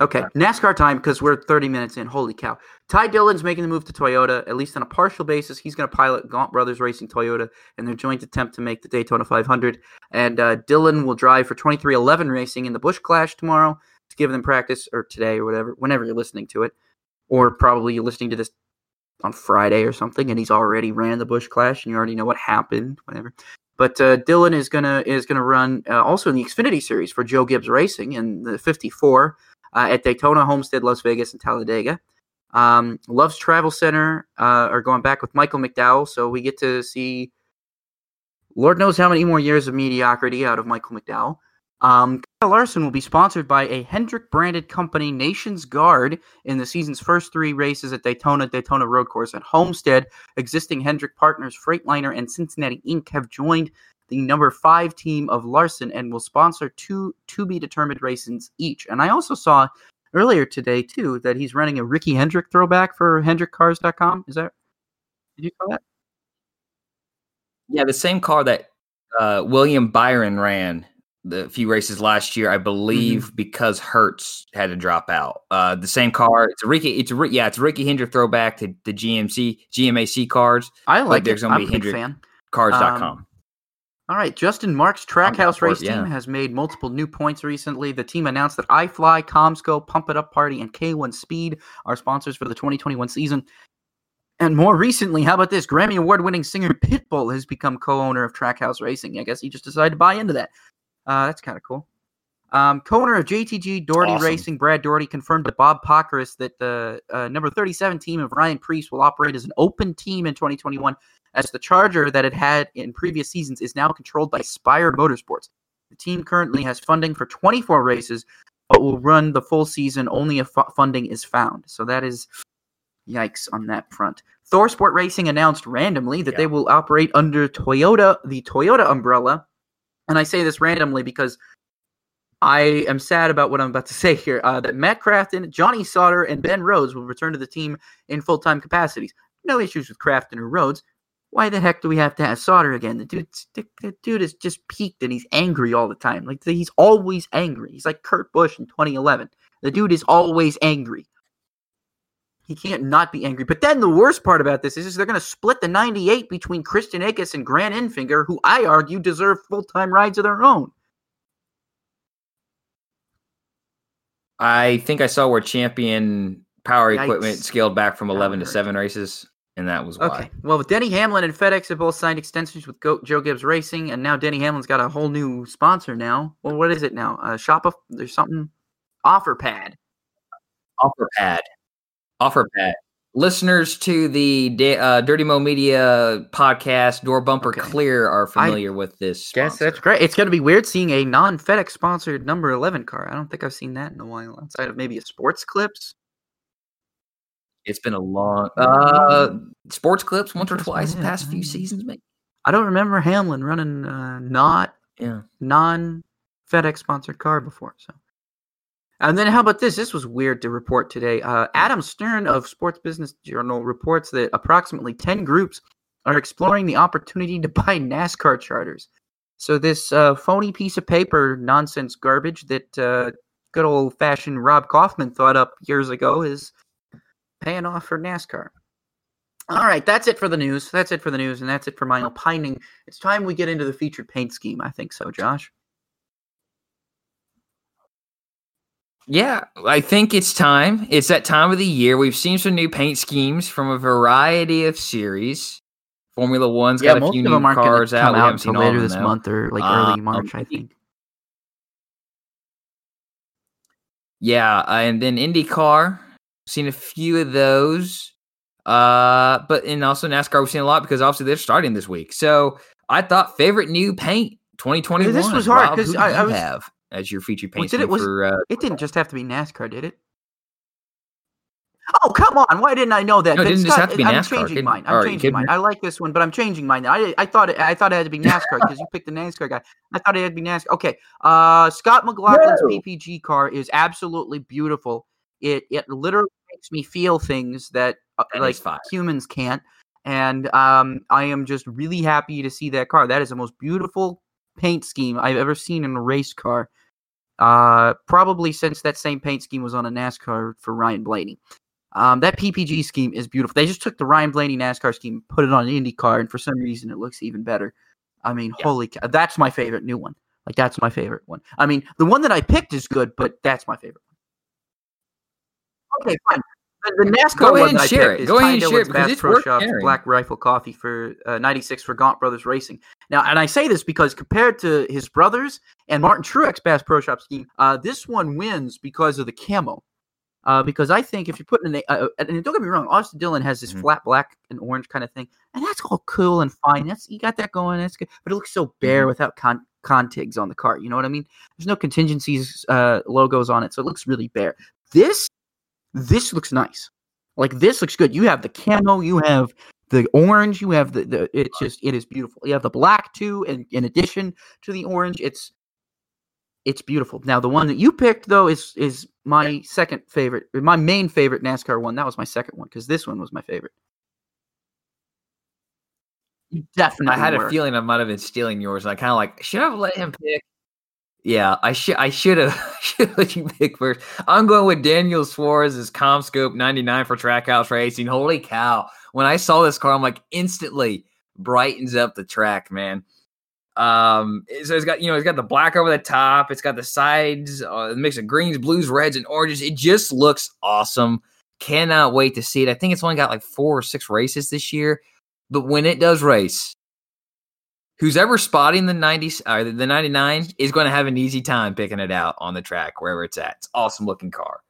Okay, NASCAR time because we're 30 minutes in. Holy cow. Ty Dillon's making the move to Toyota, at least on a partial basis. He's going to pilot Gaunt Brothers Racing Toyota in their joint attempt to make the Daytona 500. And uh, Dillon will drive for 23XI Racing in the Busch Clash tomorrow to give them practice, or today, or whatever, whenever you're listening to it. Or probably you're listening to this on Friday or something, and he's already ran the Busch Clash, and you already know what happened, whatever. But uh, Dillon is gonna is gonna run uh, also in the Xfinity Series for Joe Gibbs Racing in the 54 uh, at Daytona, Homestead, Las Vegas, and Talladega. Um, Love's Travel Center uh, are going back with Michael McDowell, so we get to see Lord knows how many more years of mediocrity out of Michael McDowell. Um, Kyle Larson will be sponsored by a Hendrick branded company, NationsGuard, in the season's first three races at Daytona, Daytona Road Course, and Homestead. Existing Hendrick partners Freightliner and Cincinnati Inc. have joined the number five team of Larson and will sponsor two to be determined races each. And I also saw earlier today too that he's running a Ricky Hendrick throwback for HendrickCars.com. Is that? Did you saw that? Yeah, the same car that uh, William Byron ran the few races last year, I believe, mm-hmm. because Hertz had to drop out. Uh, the same car. It's a Ricky. It's a yeah. It's a Ricky Hendrick throwback to the GMC GMAC cars. I like. There's going to be Hendrick fan. Cars.com. Um, all right, Justin Marks Trackhouse Race yeah. Team has made multiple new points recently. The team announced that iFly, CommScope, Pump It Up Party, and K1 Speed are sponsors for the 2021 season. And more recently, how about this? Grammy Award winning singer Pitbull has become co owner of Trackhouse Racing. I guess he just decided to buy into that. Uh, that's kind of cool. Um, co-owner of JTG Daugherty awesome. Racing, Brad Daugherty confirmed to Bob Pockrass that the uh, number 37 team of Ryan Preece will operate as an open team in 2021, as the charter that it had in previous seasons is now controlled by Spire Motorsports. The team currently has funding for 24 races, but will run the full season only if funding is found. So that is yikes on that front. ThorSport Racing announced randomly that yeah. they will operate under Toyota, the Toyota umbrella and I say this randomly because I am sad about what I'm about to say here. Uh, that Matt Crafton, Johnny Sauter, and Ben Rhodes will return to the team in full time capacities. No issues with Crafton or Rhodes. Why the heck do we have to have Sauter again? The dude, the, the dude is just peaked and he's angry all the time. Like he's always angry. He's like Kurt Busch in 2011. The dude is always angry. He can't not be angry. But then the worst part about this is, is they're going to split the 98 between Christian Eckes and Grant Enfinger, who I argue deserve full time rides of their own. I think I saw where Champion Power Yikes. Equipment scaled back from 11 to 7 races, and that was why. Okay. Well, Denny Hamlin and FedEx have both signed extensions with Go- Joe Gibbs Racing, and now Denny Hamlin's got a whole new sponsor now. Well, what is it now? Uh, Shop, of there's something. Offerpad. Offer Pad. Offerpad. Listeners to the uh, Dirty Mo Media podcast, Door Bumper okay. Clear, are familiar I with this. Yes, that's great. It's going to be weird seeing a non FedEx sponsored number 11 car. I don't think I've seen that in a while outside of maybe a sports clips. It's been a long uh sports clips once or twice the past few seasons, maybe. I don't remember Hamlin running uh, not yeah. non FedEx sponsored car before. So and then how about this? This was weird to report today. Uh, Adam Stern of Sports Business Journal reports that approximately 10 groups are exploring the opportunity to buy NASCAR charters. So this uh, phony piece of paper nonsense garbage that uh, good old fashioned Rob Kauffman thought up years ago is paying off for NASCAR. All right, that's it for the news. That's it for the news, and that's it for my opining. It's time we get into the featured paint scheme. I think so, Josh. Yeah, I think it's time. It's that time of the year. We've seen some new paint schemes from a variety of series. Formula One's yeah, got a few new cars out. out until later this though. month or like early um, March, I think. Yeah, and then IndyCar, seen a few of those. Uh, but and also NASCAR, we've seen a lot because obviously they're starting this week. So I thought favorite new paint 2021. This was hard because I, I was have as your feature paint well, it was, for. Uh, it didn't just have to be NASCAR, did it? Oh come on! Why didn't I know that? No, it didn't just have to be NASCAR. I'm NASCAR. changing mine. I'm changing mine. I like this one, but I'm changing mine. I I thought it, I thought it had to be NASCAR because you picked the NASCAR guy. I thought it had to be NASCAR. Okay, uh, Scott McLaughlin's no. PPG car is absolutely beautiful. It it literally makes me feel things that, uh, that like humans can't. And um, I am just really happy to see that car. That is the most beautiful paint scheme I've ever seen in a race car. Uh, probably since that same paint scheme was on a NASCAR for Ryan Blaney. Um, that PPG scheme is beautiful. They just took the Ryan Blaney NASCAR scheme, put it on an Indy car, and for some reason it looks even better. I mean, yeah. holy cow. That's my favorite new one. Like, that's my favorite one. I mean, the one that I picked is good, but that's my favorite one. Okay, fine. The, the NASCAR Go ahead one and share it. is Go ahead and share it, because Bass it's Pro Shops. Black Rifle Coffee for uh, 96 for Gaunt Brothers Racing. Now, and I say this because compared to his brothers and Martin Truex Bass Pro Shop scheme, uh, this one wins because of the camo. Uh, because I think if you're putting an, uh, and don't get me wrong, Austin Dillon has this Mhm. flat black and orange kind of thing, and that's all cool and fine. That's you got that going. That's good, but it looks so bare Mhm. without con contigs on the cart. You know what I mean? There's no contingencies uh, logos on it, so it looks really bare. This this looks nice. Like this looks good. You have the camo, you have the orange, you have the, the it's just it is beautiful. You have the black too, and in addition to the orange, it's it's beautiful. Now the one that you picked though is is my second favorite, my main favorite NASCAR one. That was my second one because this one was my favorite. You definitely. I had were. a feeling I might have been stealing yours. I kind of like should I have let him pick. Yeah, I should. I should have. let you pick first. I'm going with Daniel Suarez's CommScope 99 for Trackhouse Racing. Holy cow! When I saw this car, I'm like instantly brightens up the track, man. Um, so it's got you know it's got the black over the top. It's got the sides, uh, mix of greens, blues, reds, and oranges. It just looks awesome. Cannot wait to see it. I think it's only got like four or six races this year, but when it does race, who's ever spotting the 90s or the 99 is going to have an easy time picking it out on the track wherever it's at. It's awesome looking car.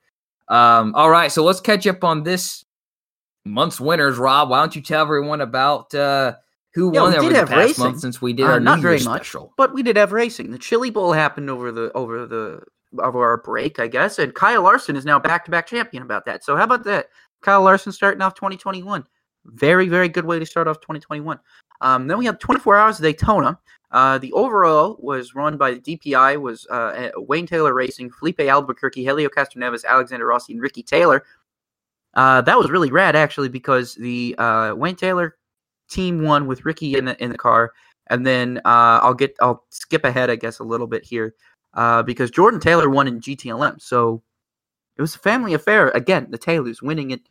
Um, all right, so let's catch up on this month's winners. Rob, why don't you tell everyone about uh, who Yeah, won over the past racing. month since we did Uh, our not New very Year's much. special? But we did have racing. The Chili Bowl happened over the over the over our break, I guess, and Kyle Larson is now back to back champion about that. So how about that? Kyle Larson starting off 2021. Very very good way to start off 2021. Um, then we have 24 hours of Daytona. Uh, the overall was run by the DPI was uh, Wayne Taylor Racing, Filipe Albuquerque, Helio Castroneves, Alexander Rossi, and Ricky Taylor. Uh, that was really rad actually because the uh, Wayne Taylor team won with Ricky in the in the car, and then uh, I'll get I'll skip ahead I guess a little bit here uh, because Jordan Taylor won in GTLM, so it was a family affair again. The Taylors winning it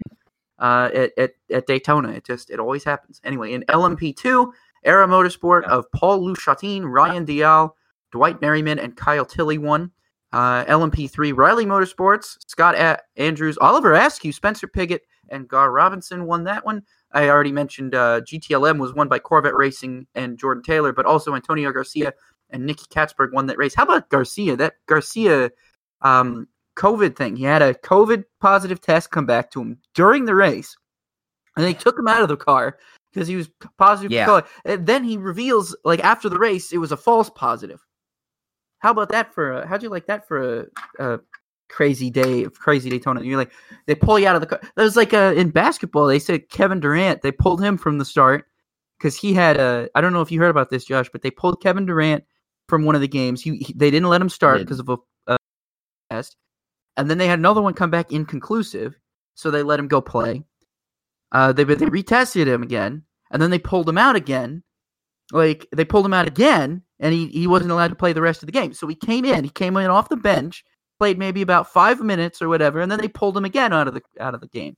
uh, at, at at Daytona. It just it always happens. Anyway, in LMP two, Era Motorsport Yeah. of Paul-Loup Chatin, Ryan Dalziel, Dwight Merriman, and Kyle Tilley won. Uh, LMP3, Riley Motorsports, Scott A- Andrews, Oliver Askew, Spencer Pigot, and Gar Robinson won that one. I already mentioned uh, GTLM was won by Corvette Racing and Jordan Taylor, but also Antonio Garcia and Nicky Catsburg won that race. How about Garcia? That Garcia um, COVID thing. He had a COVID positive test come back to him during the race, and they took him out of the car because he was positive. Yeah. COVID. And then he reveals, like after the race, it was a false positive. How about that for? A, how'd you like that for a, a crazy day of crazy Daytona? You're like, they pull you out of the car. That was like uh, in basketball. They said Kevin Durant. They pulled him from the start because he had a. I don't know if you heard about this, Josh, but they pulled Kevin Durant from one of the games. He, he- they didn't let him start because of a, a test, and then they had another one come back inconclusive, so they let him go play. Uh, they they retested him again, and then they pulled him out again. Like they pulled him out again, and he, he wasn't allowed to play the rest of the game. So he came in. He came in off the bench, played maybe about five minutes or whatever, and then they pulled him again out of the out of the game.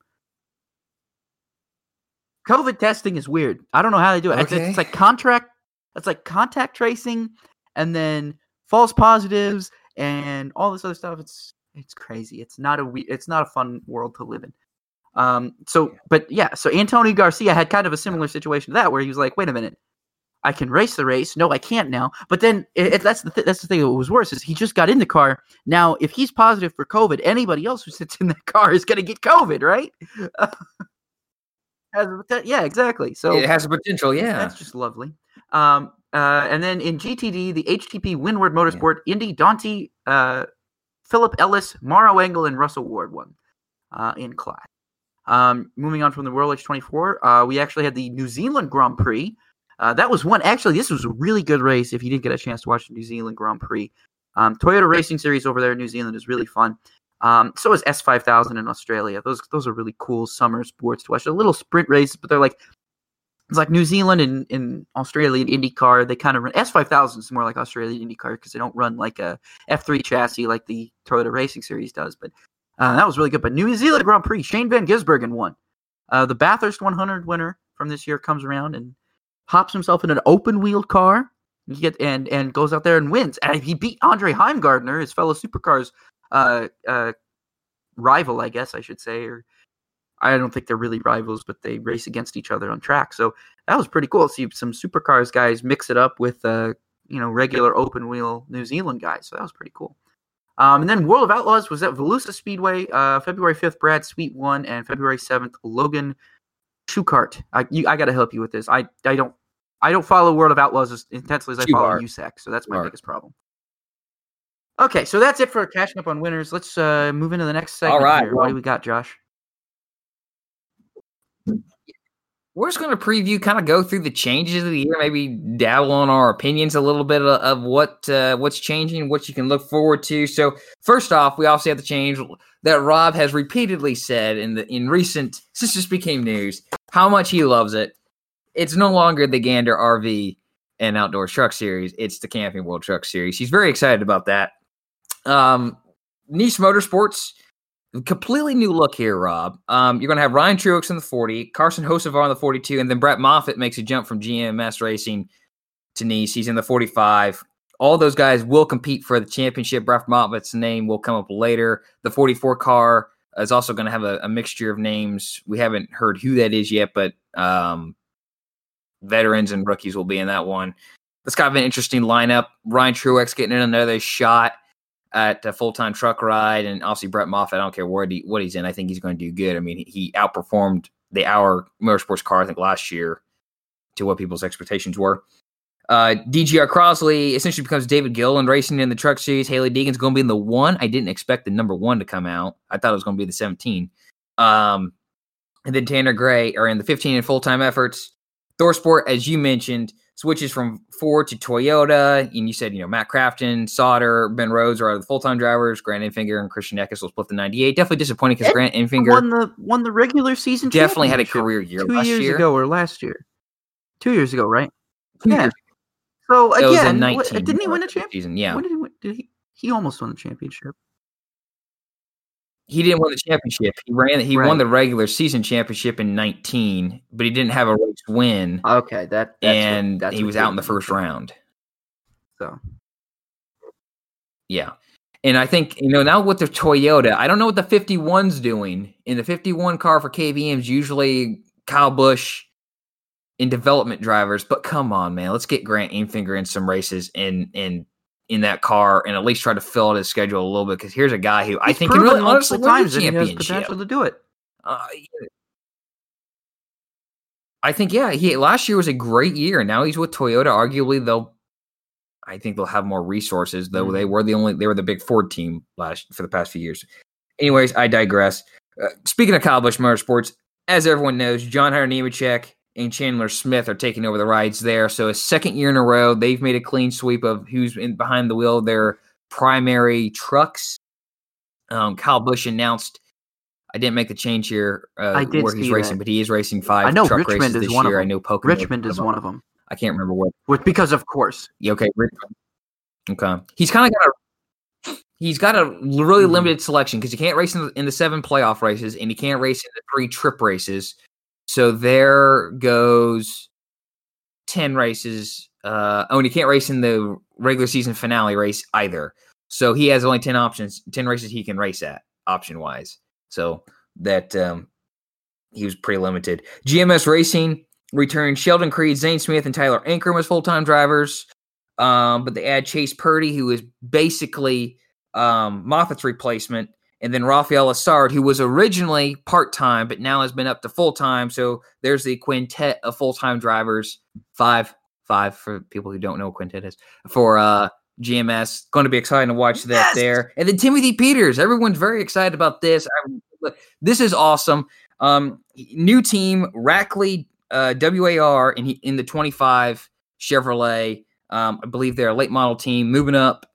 COVID testing is weird. I don't know how they do it. It's- It's, like contract. It's like contact tracing, and then false positives, and all this other stuff. It's it's crazy. It's not a we- It's not a fun world to live in. Um. So, but yeah. So Antonio Garcia had kind of a similar situation to that, where he was like, "Wait a minute, I can race the race. No, I can't now." But then it, it- that's the th- that's the thing that was worse is he just got in the car. Now, if he's positive for COVID, anybody else who sits in that car is going to get COVID, right? Yeah, exactly. So it has a potential, yeah. that's just lovely. Um, uh, and then in GTD, the HTP Winward Motorsport Indy Dante, uh, Philip Ellis, Maro Engel, and Russell Ward won uh, in class. Um, moving on from the World H24, uh, we actually had the New Zealand Grand Prix. Uh, that was one. Actually, this was a really good race. If you didn't get a chance to watch the New Zealand Grand Prix, um, Toyota Racing Series over there in New Zealand is really fun. Um, so is S5000 in Australia. Those those are really cool summer sports to watch. They're little sprint races, but they're like it's like New Zealand and, and Australia and IndyCar. They kind of run S5000 is more like Australian IndyCar because they don't run like a F3 chassis like the Toyota Racing Series does. But uh, that was really good. But New Zealand Grand Prix, Shane Van Gisbergen won. Uh, the Bathurst 100 winner from this year comes around and hops himself in an open wheeled car. He get and and goes out there and wins. And he beat Andre Heimgartner, his fellow supercars uh, uh, rival, I guess I should say, or I don't think they're really rivals, but they race against each other on track. So that was pretty cool. See some supercars guys mix it up with uh, you know regular open wheel New Zealand guys. So that was pretty cool. Um, and then World of Outlaws was at Volusia Speedway, uh, February 5th, Brad Sweet won, and February 7th, Logan Schuchart. I, you, I got to help you with this. I, I don't I don't follow World of Outlaws as intensely as I follow USAC, so that's my biggest problem. Okay, so that's it for catching up on winners. Let's uh, move into the next segment. All right, here. what do we got, Josh? We're just going to preview, kind of go through the changes of the year, maybe dabble on our opinions a little bit of, of what uh, what's changing, what you can look forward to. So, first off, we also have the change that Rob has repeatedly said in the in recent since this became news how much he loves it. It's no longer the Gander RV and Outdoor Truck Series; it's the Camping World Truck Series. He's very excited about that. Um, Niece Motorsports completely new look here, Rob. Um, you're going to have Ryan Truex in the 40, Carson Hocevar in the 42, and then Brett Moffitt makes a jump from GMS Racing to Niece. He's in the 45. All those guys will compete for the championship. Brett Moffitt's name will come up later. The 44 car is also going to have a, a mixture of names. We haven't heard who that is yet, but um, veterans and rookies will be in that one. That's kind of an interesting lineup. Ryan Truex getting in another shot at a full time truck ride, and obviously Brett Moffitt. I don't care what he what he's in. I think he's going to do good. I mean, he, outperformed the Our Motorsports car I think last year to what people's expectations were. Uh, DGR Crosley essentially becomes David Gilliland racing in the truck series. Hailie Deegan's going to be in the one. I didn't expect the number one to come out. I thought it was going to be the 17. Um, and then Tanner Gray are in the 15 and full time efforts. Thorsport, as you mentioned, switches from Ford to Toyota. And you said, you know, Matt Crafton, Sauter, Ben Rhodes are the full time drivers. Grant Enfinger and Christian Eckes will split the 98. Definitely disappointing because Grant Enfinger Won the won the regular season. definitely had a career year two last years year. ago or last year. Two years ago, right? Two yeah. So It was in again, 19. didn't he win a championship? season? Yeah. When did he win? Did he? He almost won the championship. He didn't win the championship. He ran. He Right. won the regular season championship in 19, but he didn't have a race win, Okay, that that's what- and that's he was out in the first round. So Yeah. And I think, you know, now with the Toyota, I don't know what the 51's doing. In the 51 car for KBM's usually Kyle Busch in development drivers, but come on, man. Let's get Grant Enfinger in some races and in in that car and at least try to fill out his schedule a little bit because here's a guy who I think can really honestly times the that he has championship. potential to do it. Uh, I think yeah, he last year was a great year. Now he's with Toyota. Arguably, they'll. I think they'll have more resources, though. They were the only they were the big Ford team last for the past few years. Anyways, I digress. Uh, speaking of Kyle Busch Motorsports, as everyone knows, John Hunter Nemechek and Chandler Smith are taking over the rides there. So a second year in a row, they've made a clean sweep of who's in behind the wheel of their primary trucks. Um, Kyle Busch announced. I didn't make the change here uh, I did where he's racing, that. but he is racing five I know truck Richmond races is this one of year. I know Pocono. Richmond is one of them. I can't remember what. With because of course. Yeah, okay, Richmond. Okay, he's kind of got a he's got a really Mhm. limited selection because he can't race in the, in the seven playoff races and he can't race in the three trip races. So there goes ten races. Uh, oh, and he can't race in the regular season finale race either. So he has only ten options, ten races he can race at option wise. So that um, he was pretty limited. GMS Racing returned Sheldon Creed, Zane Smith, and Tyler Ankrum as full time drivers. Um, but they add Chase Purdy, who is basically um, Moffitt's replacement, and then Raphael Lessard, who was originally part time, but now has been up to full time. So there's the quintet of full time drivers, five, five for people who don't know what quintet is for uh, GMS. Going to be exciting to watch that Yes! there. And then Timothy Peters, everyone's very excited about this. I, this is awesome. Um, new team, Rackley uh, WAR in, in the 25 Chevrolet. Um, I believe they're a late model team moving up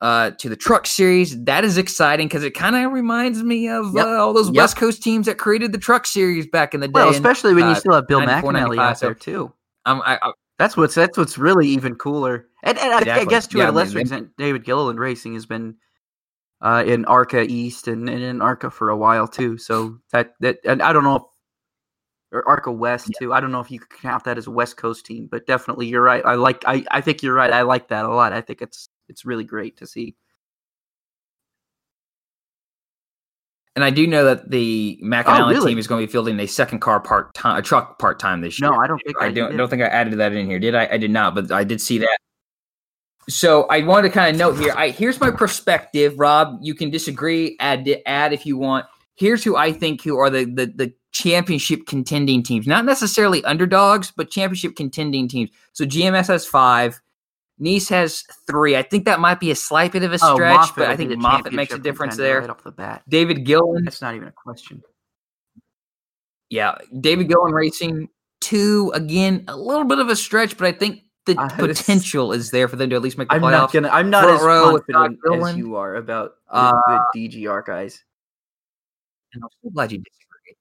uh, to the truck series. That is exciting because it kind of reminds me of Yep. uh, all those Yep. West Coast teams that created the truck series back in the day. Well, And especially when you uh, still have Bill 94, McAnally 95, out there too. I'm, I, I, That's what's that's what's really even cooler. And, and I, I guess to Yeah, a lesser extent, David Gilliland Racing has been uh, in Arca East and, and in Arca for a while too. So that that and I don't know if or Arca West too. I don't know if you could count that as a West Coast team, but definitely you're right. I like I, I think you're right. I like that a lot. I think it's it's really great to see. And I do know that the McAnally Oh, really? team is going to be fielding a second car part time, a truck part time this year. No, I don't think I I don't don't think I added that in here. Did I? I did not, but I did see that. So I wanted to kind of note here. I here's my perspective, Rob. You can disagree, add add if you want. Here's who I think who are the the, the championship contending teams, not necessarily underdogs, but championship contending teams. So GMS has five. Niece has three. I think that might be a slight bit of a Oh, stretch, Moffitt but I will be think the Moffitt makes a difference there. right off the bat. David Gilliland, That's not even a question. yeah, David Gilliland Racing two again, a little bit of a stretch, but I think the Uh, potential is there for them to at least make the I'm playoffs. not gonna. I'm not Front as row confident as you are about the, Uh, the DGR guys. And I'm so glad you disagree.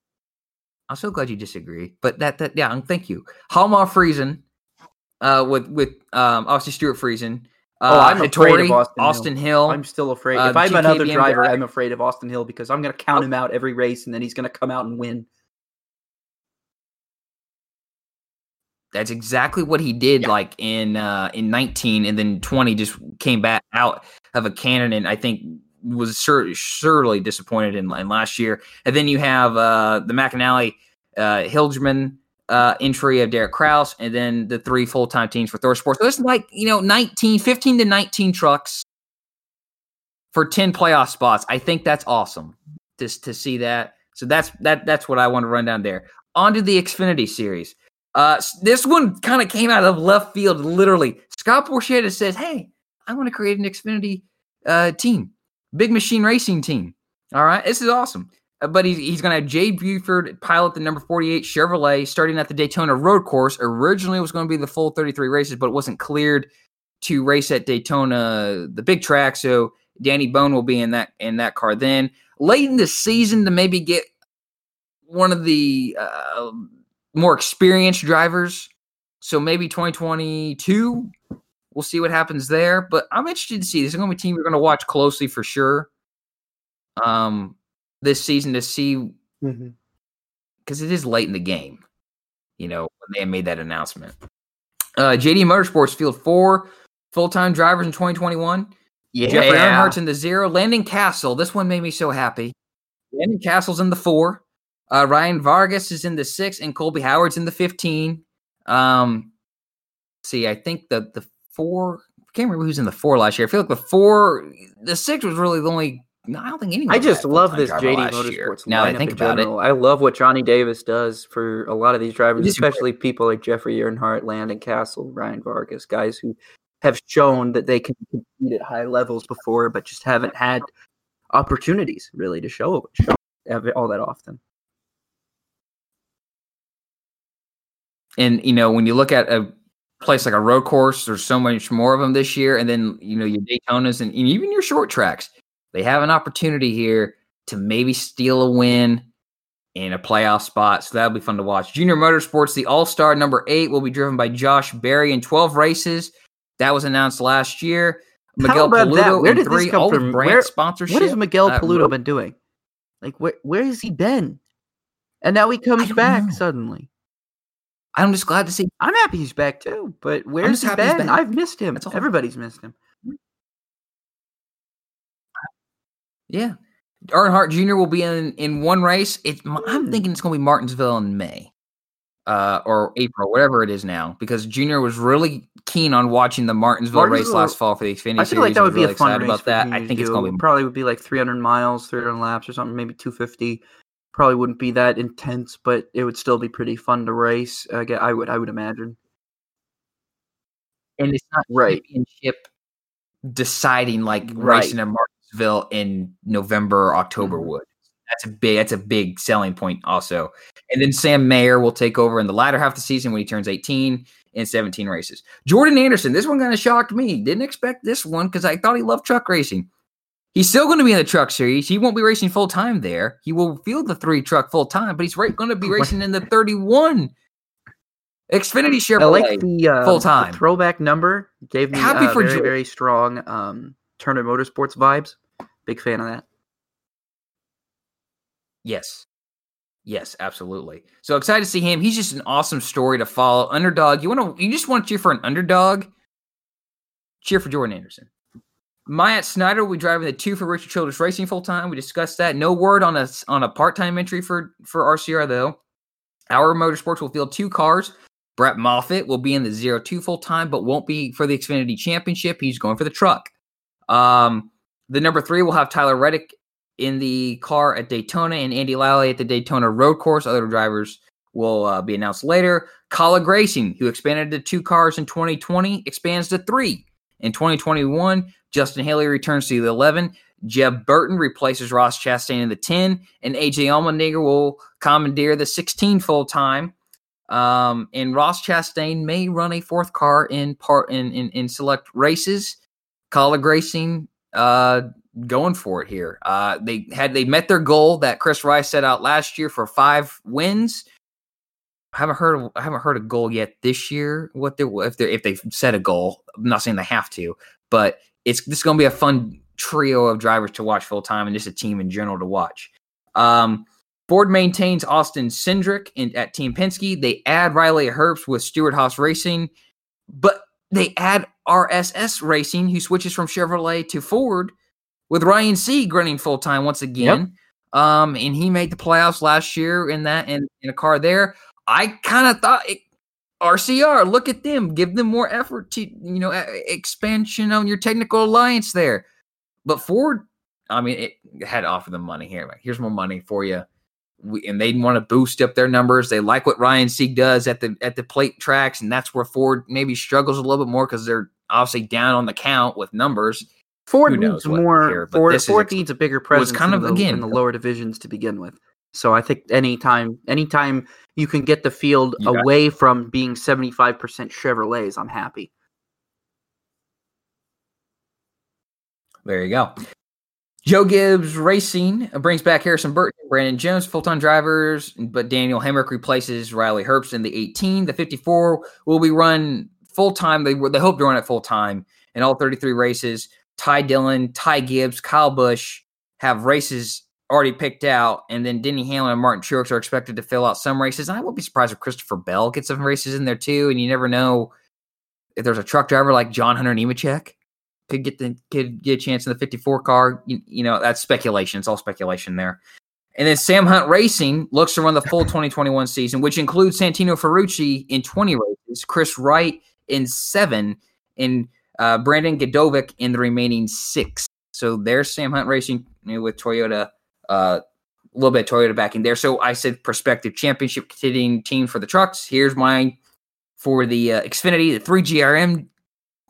I'm so glad you disagree. But that that yeah, thank you. Halmar Friesen, uh, with with um obviously Stewart Friesen. Uh, Oh, I'm afraid of Hattori, Austin Hill. Hill. I'm still afraid. uh, if I'm two another driver, guy. I'm afraid of Austin Hill because I'm gonna count him out every race, and then he's gonna come out and win. That's exactly what he did. Yeah. Like in uh in 19 and then 20 just came back out of a cannon and I think was sur- surely disappointed in, in last year. And then you have uh the McAnally uh Hilgemann uh entry of Derek Kraus and then the three full-time teams for ThorSports. So it's like, you know, 19 15 to 19 trucks for 10 playoff spots. I think that's awesome. Just to see that. So that's that that's what I want to run down there. On to the Xfinity series. Uh, this one kind of came out of left field, literally. Scott Borchetta says, "Hey, I want to create an Xfinity uh, team, big machine racing team. All right, this is awesome." Uh, but he's, he's going to have Jade Buford pilot the number 48 Chevrolet starting at the Daytona Road Course. Originally, it was going to be the full 33 races, but it wasn't cleared to race at Daytona, the big track. So Danny Bohn will be in that in that car then. Late in the season to maybe get one of the uh, more experienced drivers. So maybe 2022, we'll see what happens there. But I'm interested to see. This is going to be a team we're going to watch closely for sure. Um, this season to see because it is late in the game. You know when they made that announcement. Uh, JD Motorsports field four full time drivers in 2021. Yeah, Jeffrey Earnhardt's in the zero. Landon Cassill. This one made me so happy. Landon Cassill's in the four. Uh, Ryan Vargas is in the six, and Colby Howard's in the 15. Um, see, I think the the four. I can't remember who's in the four last year. I feel like the four, the six was really the only. No, I don't think anyone. I just love this JD last year, Motorsports Now that I think in about it, general. I love what Johnny Davis does for a lot of these drivers, It especially people like Jeffrey Earnhardt, Landon Cassill, Ryan Vargas, guys who have shown that they can compete at high levels before, but just haven't had opportunities really to show, show it all that often. and you know when you look at a place like a road course there's so much more of them this year and then you know your daytonas and even your short tracks they have an opportunity here to maybe steal a win in a playoff spot so that'll be fun to watch junior motorsports the all-star number eight will be driven by josh berry in 12 races that was announced last year miguel? Paludo Where did this three come all from? brand Where- sponsorship What has Miguel uh, Paludo Ro- been doing? Like where where has he been? And now he comes back know. suddenly. i'm just glad to see I'm happy he's back too, but where's he been? I've missed him. All. Everybody's missed him. Yeah. Earnhardt Jr. will be in in one race. It's I'm Hmm. thinking it's going to be Martinsville in May, uh, or April, whatever it is now, because Jr. was really keen on watching the Martinsville, race last fall for the Xfinity I feel like that would be really a fun race about that. I think it's going to be probably would be like 300 miles, 300 laps or something, maybe 250. Probably wouldn't be that intense, but it would still be pretty fun to race. Uh, I would, I would imagine. and it's not Right. championship deciding like Right. racing in Martinsville in November or October Mhm. would. That's a big that's a big selling point also. And then Sam Mayer will take over in the latter half of the season when he turns 18 in 17 races. Jordan Anderson, this one kind of shocked me. Didn't expect this one because I thought he loved truck racing. He's still going to be in the truck series. He won't be racing full time there. He will field the three truck full time, but he's right, going to be racing in the 31 Xfinity I Chevrolet. like the uh, full-time. throwback number. Gave me Happy uh, for very, very strong um, Turner Motorsports vibes. Big fan of that. Yes. Yes, absolutely. So excited to see him. He's just an awesome story to follow. Underdog. You want to you just want to cheer for an underdog? Cheer for Jordan Anderson. Myatt Snyder will be driving the two for Richard Childress Racing full time. We discussed that. No word on a on a part time entry for for RCR though. Our Motorsports will field two cars. Brett Moffitt will be in the zero two full time, but won't be for the Xfinity Championship. He's going for the truck. Um, the number three will have Tyler Reddick in the car at Daytona and Andy Lally at the Daytona Road Course. Other drivers will uh, be announced later. Kaulig Racing, who expanded to two cars in 2020, expands to three. In 2021, Justin Haley returns to the 11. Jeb Burton replaces Ross Chastain in the 10, and AJ Allmendinger will commandeer the 16 full time. Um, and Ross Chastain may run a fourth car in part in in, in select races. Kaulig Racing uh, going for it here. Uh, they had they met their goal that Chris Rice set out last year for five wins. I haven't heard I haven't heard a goal yet this year. What they if they if they set a goal, I'm not saying they have to, but it's this is going to be a fun trio of drivers to watch full time and just a team in general to watch. Um, Ford maintains Austin Cindric in, at Team Penske. They add Riley Herbst with Stewart-Haas Racing, but they add RSS Racing, who switches from Chevrolet to Ford, with Ryan Sieg grinning full time once again. Yep. Um, and he made the playoffs last year in that in, in a car there. I kind of thought it, RCR, look at them, give them more effort to you know expansion on your technical alliance there. But Ford, I mean, it had to offer them money here. Here's more money for you. We, and they want to boost up their numbers. They like what Ryan Sieg does at the at the plate tracks, and that's where Ford maybe struggles a little bit more because they're obviously down on the count with numbers. Ford needs more. Here, Ford, Ford needs a bigger presence. kind of in the, again in the lower divisions to begin with. So I think anytime anytime you can get the field away from being 75% Chevrolets, I'm happy. There you go. Joe Gibbs Racing brings back Harrison Burton, Brandon Jones, full time drivers, but Daniel Hemric replaces Riley Herbst in the 18. The 54 will be run full time. They, they hope to run it full time in all 33 races. Ty Dillon, Ty Gibbs, Kyle Busch have races already picked out, and then Denny Hamlin and Martin Truex are expected to fill out some races. And I would be surprised if Christopher Bell gets some races in there too. And you never know if there's a truck driver like John Hunter Nemechek could get the could get a chance in the 54 car. You, you know, that's speculation. It's all speculation there. And then Sam Hunt Racing looks to run the full 2021 season, which includes Santino Ferrucci in 20 races, Kris Wright in seven, and uh, Brandon Gdovic in the remaining six. So there's Sam Hunt Racing you know, with Toyota uh, a little bit Toyota backing there. So I said prospective championship contending team for the trucks. Here's mine for the uh, Xfinity, the three JRM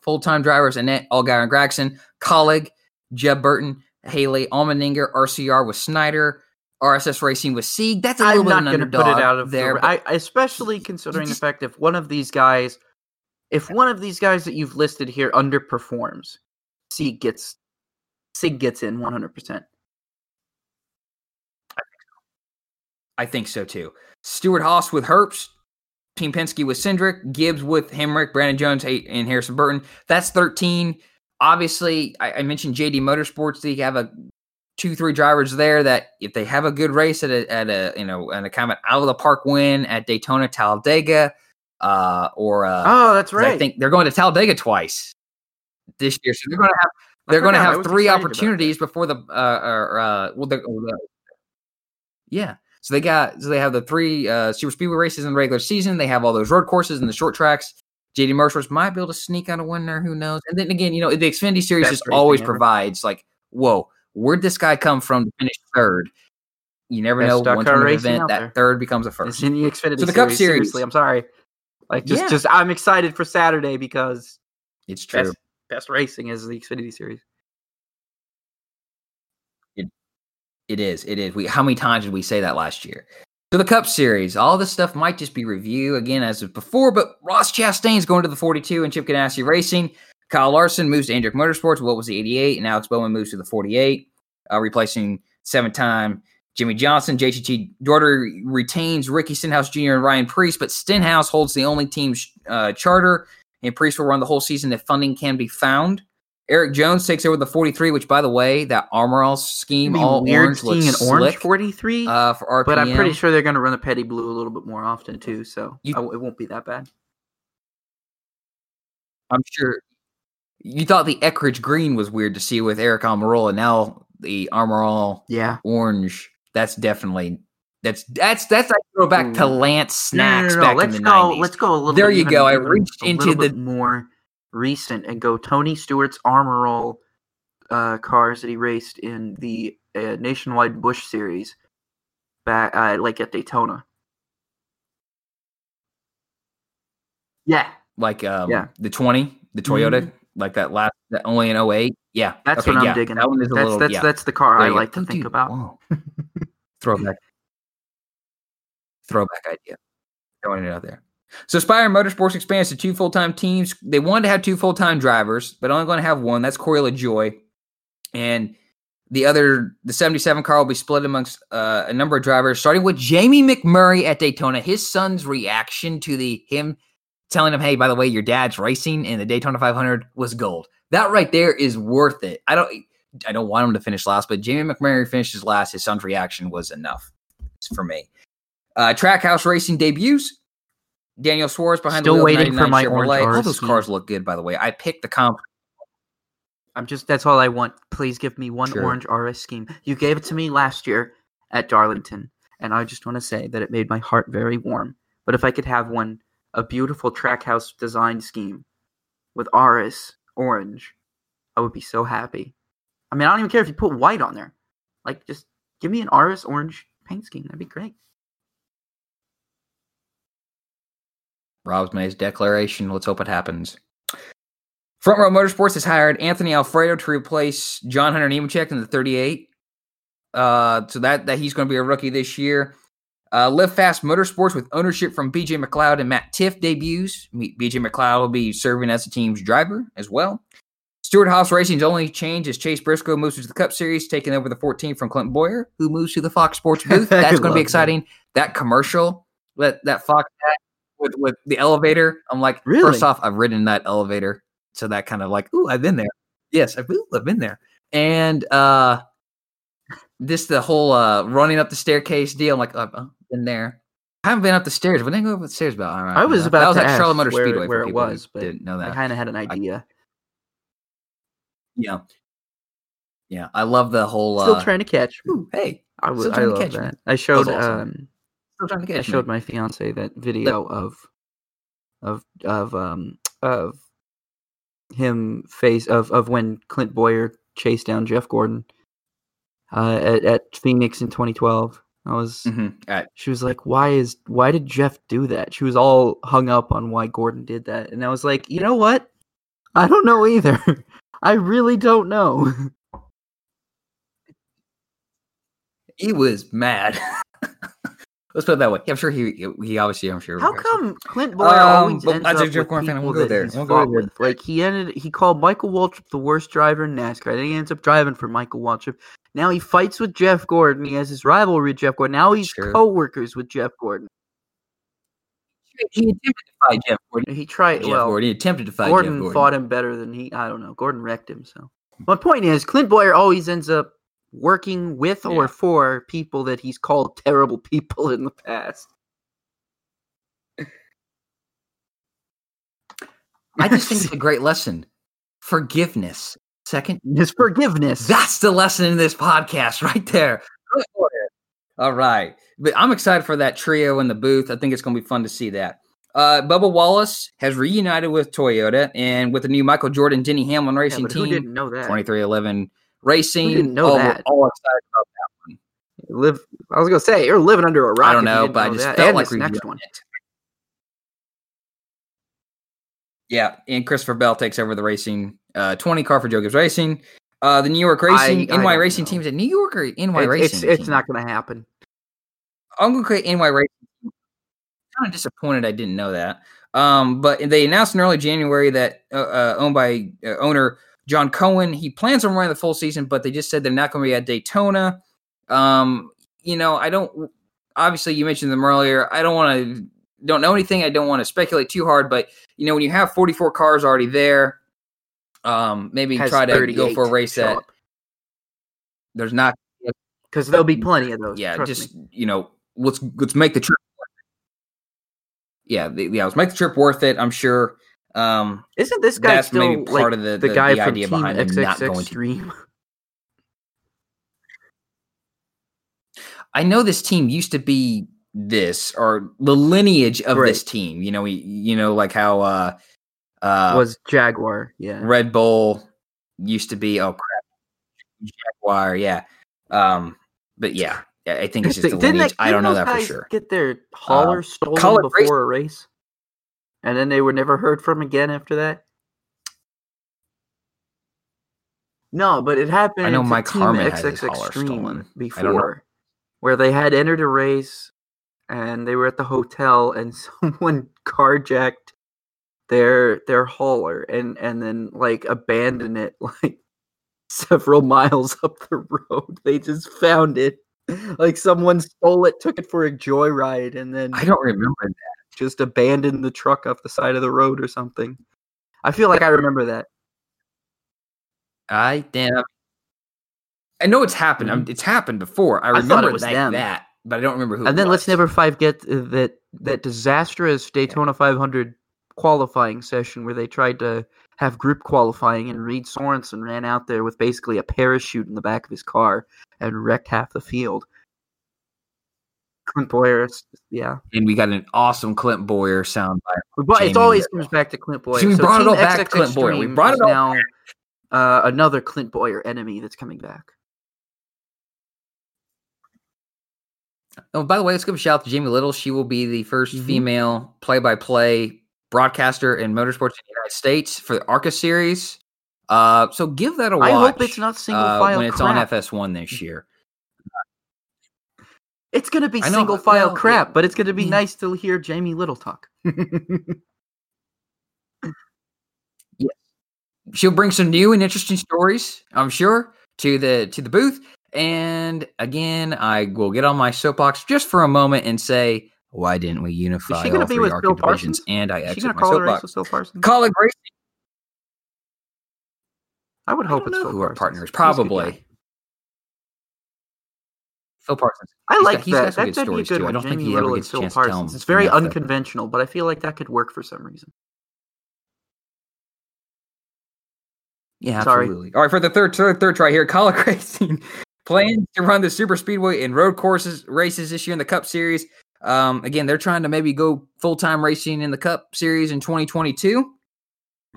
full time drivers: Annett, Allgaier, and Gragson. Kaulig, Jeb Burton, Haley, Allmendinger, RCR with Snyder. RSS Racing with Sieg. That's a little I'm bit not going to put it out of there. The, I, especially considering just, the fact if one of these guys, if one of these guys that you've listed here underperforms, Sieg gets Sieg gets in 100. percent I think so too. Stewart-Haas with Herbst, Team Penske with Cindric, Gibbs with Hemric, Brandon Jones, and Harrison Burton. That's 13. Obviously, I, I mentioned JD Motorsports. They have a two, three drivers there that if they have a good race at a, at a you know, and a kind of out of the park win at Daytona, Talladega, uh, or uh, oh, that's right. I think they're going to Talladega twice this year, so they're going to have they're going to have three opportunities before the uh, or, uh well, the, yeah. So they got so they have the three uh, super speedway races in the regular season. They have all those road courses and the short tracks. JD Motorsports might be able to sneak out a win there. Who knows? And then again, you know, the Xfinity Series Best just always provides like, whoa, where'd this guy come from to finish third? You never Best know. One time event, that third becomes a first. It's in the Xfinity so the Cup Series. Seriously, I'm sorry. Like just, yeah. just I'm excited for Saturday because it's true. Best, best racing is the Xfinity Series. It is. It is. We how many times did we say that last year? So the Cup Series, all this stuff might just be review again as of before, but Ross Chastain's going to the 42 and Chip Ganassi Racing. Kyle Larson moves to Hendrick Motorsports. What was the 88? And Alex Bowman moves to the 48, uh, replacing seven-time Jimmie Johnson. JTG Daugherty retains Ricky Stenhouse Jr. and Ryan Preece, but Stenhouse holds the only team's uh, charter, and Preece will run the whole season if funding can be found. Erik Jones takes over the 43, which, by the way, that Armor All scheme, all orange, seeing an orange 43 uh, for RPM. But I'm pretty sure they're going to run the Petty Blue a little bit more often too, so you, it won't be that bad. I'm sure. You thought the Eckrich green was weird to see with Aric Almirola. Now the Almirola Yeah. orange. That's definitely that's that's that's like throwback to Ooh. Lance No, no, snacks no, no, back Let's in the go. 90s. Let's go a little. There bit you go. I reached into the- more recent and go Tony Stewart's Armor All uh, cars that he raced in the uh, Nationwide Busch Series back, uh, like at Daytona. Yeah, like um Yeah. the 20, the Toyota, like that last that only in 08. Yeah. that's okay, what I'm yeah, digging. That one is a that's little that's yeah. that's the car There I go. like to Oh, think about. Throwback. Throwback idea. Throwing it out there. So Spire Motorsports expands to two full time teams. They wanted to have two full time drivers, but only going to have one. That's Corey LaJoie. And the other, the 77 car will be split amongst uh, a number of drivers, starting with Jamie McMurray at Daytona. His son's reaction to the him telling him, "Hey, by the way, your dad's racing in the Daytona 500 was gold." That right there is worth it. I don't, I don't want him to finish last, but Jamie McMurray finishes last. His son's reaction was enough for me. Uh, Trackhouse Racing debuts. Daniel Suarez behind Still the wheel waiting for my Chevrolet. orange All those cars look good, by the way. I picked the comp. I'm just that's all I want. Please give me one Sure. orange RS scheme. You gave it to me last year at Darlington, and I just want to say that it made my heart very warm. But if I could have one, a beautiful trackhouse design scheme with RS orange, I would be so happy. I mean, I don't even care if you put white on there. Like, just give me an RS orange paint scheme. That'd be great. Rob's made his declaration. Let's hope it happens. Front Row Motorsports has hired Anthony Alfredo to replace John Hunter Nemechek in the 38. Uh, so that that he's going to be a rookie this year. Uh, Live Fast Motorsports with ownership from BJ McLeod and Matt Tifft debuts. BJ McLeod will be serving as the team's driver as well. Stewart-Haas Racing's only change is Chase Briscoe moves to the Cup Series, taking over the 14 from Clint Bowyer, who moves to the Fox Sports booth. That's going to be that. exciting. That commercial, that that Fox had with with the elevator. I'm like, Really? first off, I've ridden that elevator, so that kind of like, ooh, I've been there. Yes, I've, ooh, I've been there. And uh this the whole uh running up the staircase deal. I'm like, oh, I've been there. I haven't been up the stairs. When they go up the stairs, about all right. I was about that was at Charlotte Motor where- Speedway where it was, but didn't know that. I kind of had an idea. Yeah, yeah. I love the whole. Still uh, trying to catch. ooh, hey, I still I to love catch me. that. I showed. awesome. um, still trying to I showed my fiance that video of of of um of him face of of when Clint Bowyer chased down Jeff Gordon uh, at at Phoenix in 2012. I was Mhm. Uh, she was like, "Why is why did Jeff do that?" She was all hung up on why Gordon did that, and I was like, "You know what? I don't know either. I really don't know." he was mad. Let's put it that way. I'm sure he he obviously I'm sure. How regrets it. come Clint Bowyer Um, always ends I think up Jeff with Gordon fan, people we'll go there. he's We'll go there. with? Like he ended, he called Michael Waltrip the worst driver in NASCAR. Then he ends up driving for Michael Waltrip. Now he fights with Jeff Gordon. He has his rivalry with Jeff Gordon. Now he's Sure. co-workers with Jeff Gordon. He attempted to fight Jeff Gordon. He tried. Jeff well, Gordon. He attempted to fight Gordon, Jeff Gordon. fought him better than he. I don't know. Gordon wrecked him. So my point is, Clint Bowyer always ends up working with or for people that he's called terrible people in the past. I just think it's a great lesson. Forgiveness. Second, is forgiveness. that's the lesson in this podcast right there. Go for it. All right. But I'm excited for that trio in the booth. I think it's going to be fun to see that. Uh, Bubba Wallace has reunited with Toyota and with the new Michael Jordan Denny Hamlin Yeah, Racing who team, didn't know that? 23XI Racing. didn't know we're that? all excited about that. one. Live. I was gonna say you're living under a rock. I don't know, but I just that. felt And like we next one. it. Yeah, and Christopher Bell takes over the racing. Uh, 20 car for Joe Gibbs Racing. Uh, the New York Racing, I- I NY don't Racing know. teams at New York or NY It's, Racing? it's, it's team? not gonna happen. I'm gonna create NY Racing. Kind of disappointed I didn't know that. Um, but they announced in early January that uh, uh, owned by uh, owner John Cohen. He plans on running the full season, but they just said they're not going to be at Daytona. Um, you know, I don't. Obviously, you mentioned them earlier. I don't want to. Don't know anything. I don't want to speculate too hard. But you know, when you have 44 cars already there, um, maybe try to go for a race that there's not. because there'll be plenty of those. Yeah, just me. you know, let's let's make the trip. Yeah, the, yeah, let's make the trip worth it. I'm sure. Um, Isn't this guy that's still maybe part like of the the, the, guy the from idea Team behind them not going to. Extreme? I know this team used to be this or the lineage of this team. You know, we you know like how uh uh was Jaguar? Yeah. Red Bull used to be oh crap Jaguar, yeah. Um but yeah, I think it's just the lineage. they- I don't know that for sure. Get their hauler stolen before Grace- a race, and then they were never heard from again after that. No, but it happened. I know Mike Harmon had his Extreme stolen. I don't know. before, where they had entered a race, and they were at the hotel, and someone carjacked their their hauler, and and then like abandoned it like several miles up the road. They just found it. Like someone stole it, took it for a joyride, and then I don't remember that. Just abandoned the truck off the side of the road or something. I feel like I remember that. I damn. I know it's happened. I'm- It's happened before. I Mm-hmm. I it remember was like that, but I don't remember who. and then let's never forget that that disastrous Daytona 500 qualifying session where they tried to have group qualifying and Reed Sorenson ran out there with basically a parachute in the back of his car and wrecked half the field. Clint Bowyer, yeah, And we got an awesome Clint Bowyer sound but Jamie it always comes back to Clint Bowyer. See, we So brought it all back to Clint Bowyer. We brought it all now uh, another Clint Bowyer enemy that's coming back. Oh, by the way, let's give a shout out to Jamie Little. She will be the 1st Mhm. female play-by-play broadcaster in motorsports in the United States for the ARCA series. Uh, so give that a watch. I hope it's not single uh, file when it's crap. on FS1 this year. It's gonna be know, single but- file well, yeah, crap, but it's gonna be yeah. nice to hear Jamie Little talk. She'll bring some new and interesting stories, I'm sure, to the to the booth. And again, I will get on my soapbox just for a moment and say, why didn't we unify gonna all be three with ARCA Phil divisions? Parsons? And I Is exit my call the soapbox. Phil Parsons? Call it Gracie. I would I hope don't it's know Phil who our Parsons. partner is. He's a good guy. Probably Phil Parsons. I He's like got that. That, good be a good too. I don't think he ever gets a Phil chance to tell Parsons. him It's very unconventional, but I feel like that could work for some reason. Yeah, Sorry. absolutely. All right, for the third third third try here, Kaulig Racing plans to run the super speedway and road courses races this year in the Cup Series. Um, again, they're trying to maybe go full time racing in the Cup Series in 2022.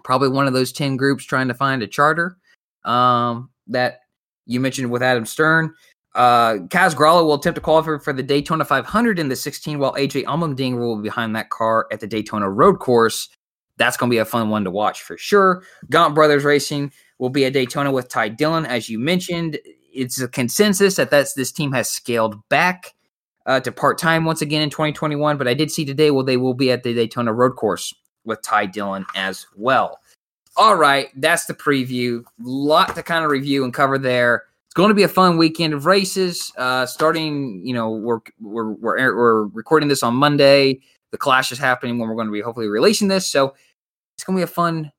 Probably one of those ten groups trying to find a charter. Um, that you mentioned with Adam Stern. Uh, Kaz Grala will attempt to qualify for the Daytona 500 in the 16, while AJ Allmendinger will be behind that car at the Daytona Road Course. That's going to be a fun one to watch for sure. Gaunt Brothers Racing will be at Daytona with Ty Dillon, as you mentioned. It's a consensus that that's this team has scaled back uh, to part time once again in 2021. But I did see today, well, they will be at the Daytona Road Course with Ty Dillon as well. All right, that's the preview. Lot to kind of review and cover there. It's going to be a fun weekend of races. Uh, starting, you know, we're we're we're, we're recording this on Monday. The clash is happening when we're going to be hopefully releasing this, so it's going to be a fun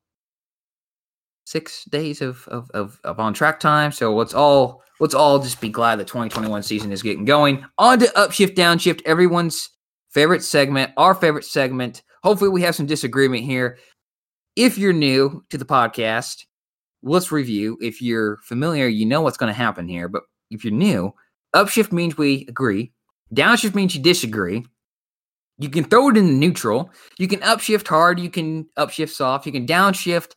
six days of of, of, of on track time. So let's all let's all just be glad the 2021 season is getting going. On to upshift, downshift, everyone's favorite segment, our favorite segment. Hopefully, we have some disagreement here. If you're new to the podcast, let's review. If you're familiar, you know what's going to happen here. But if you're new, upshift means we agree. Downshift means you disagree. You can throw it in the neutral. You can upshift hard. You can upshift soft. You can downshift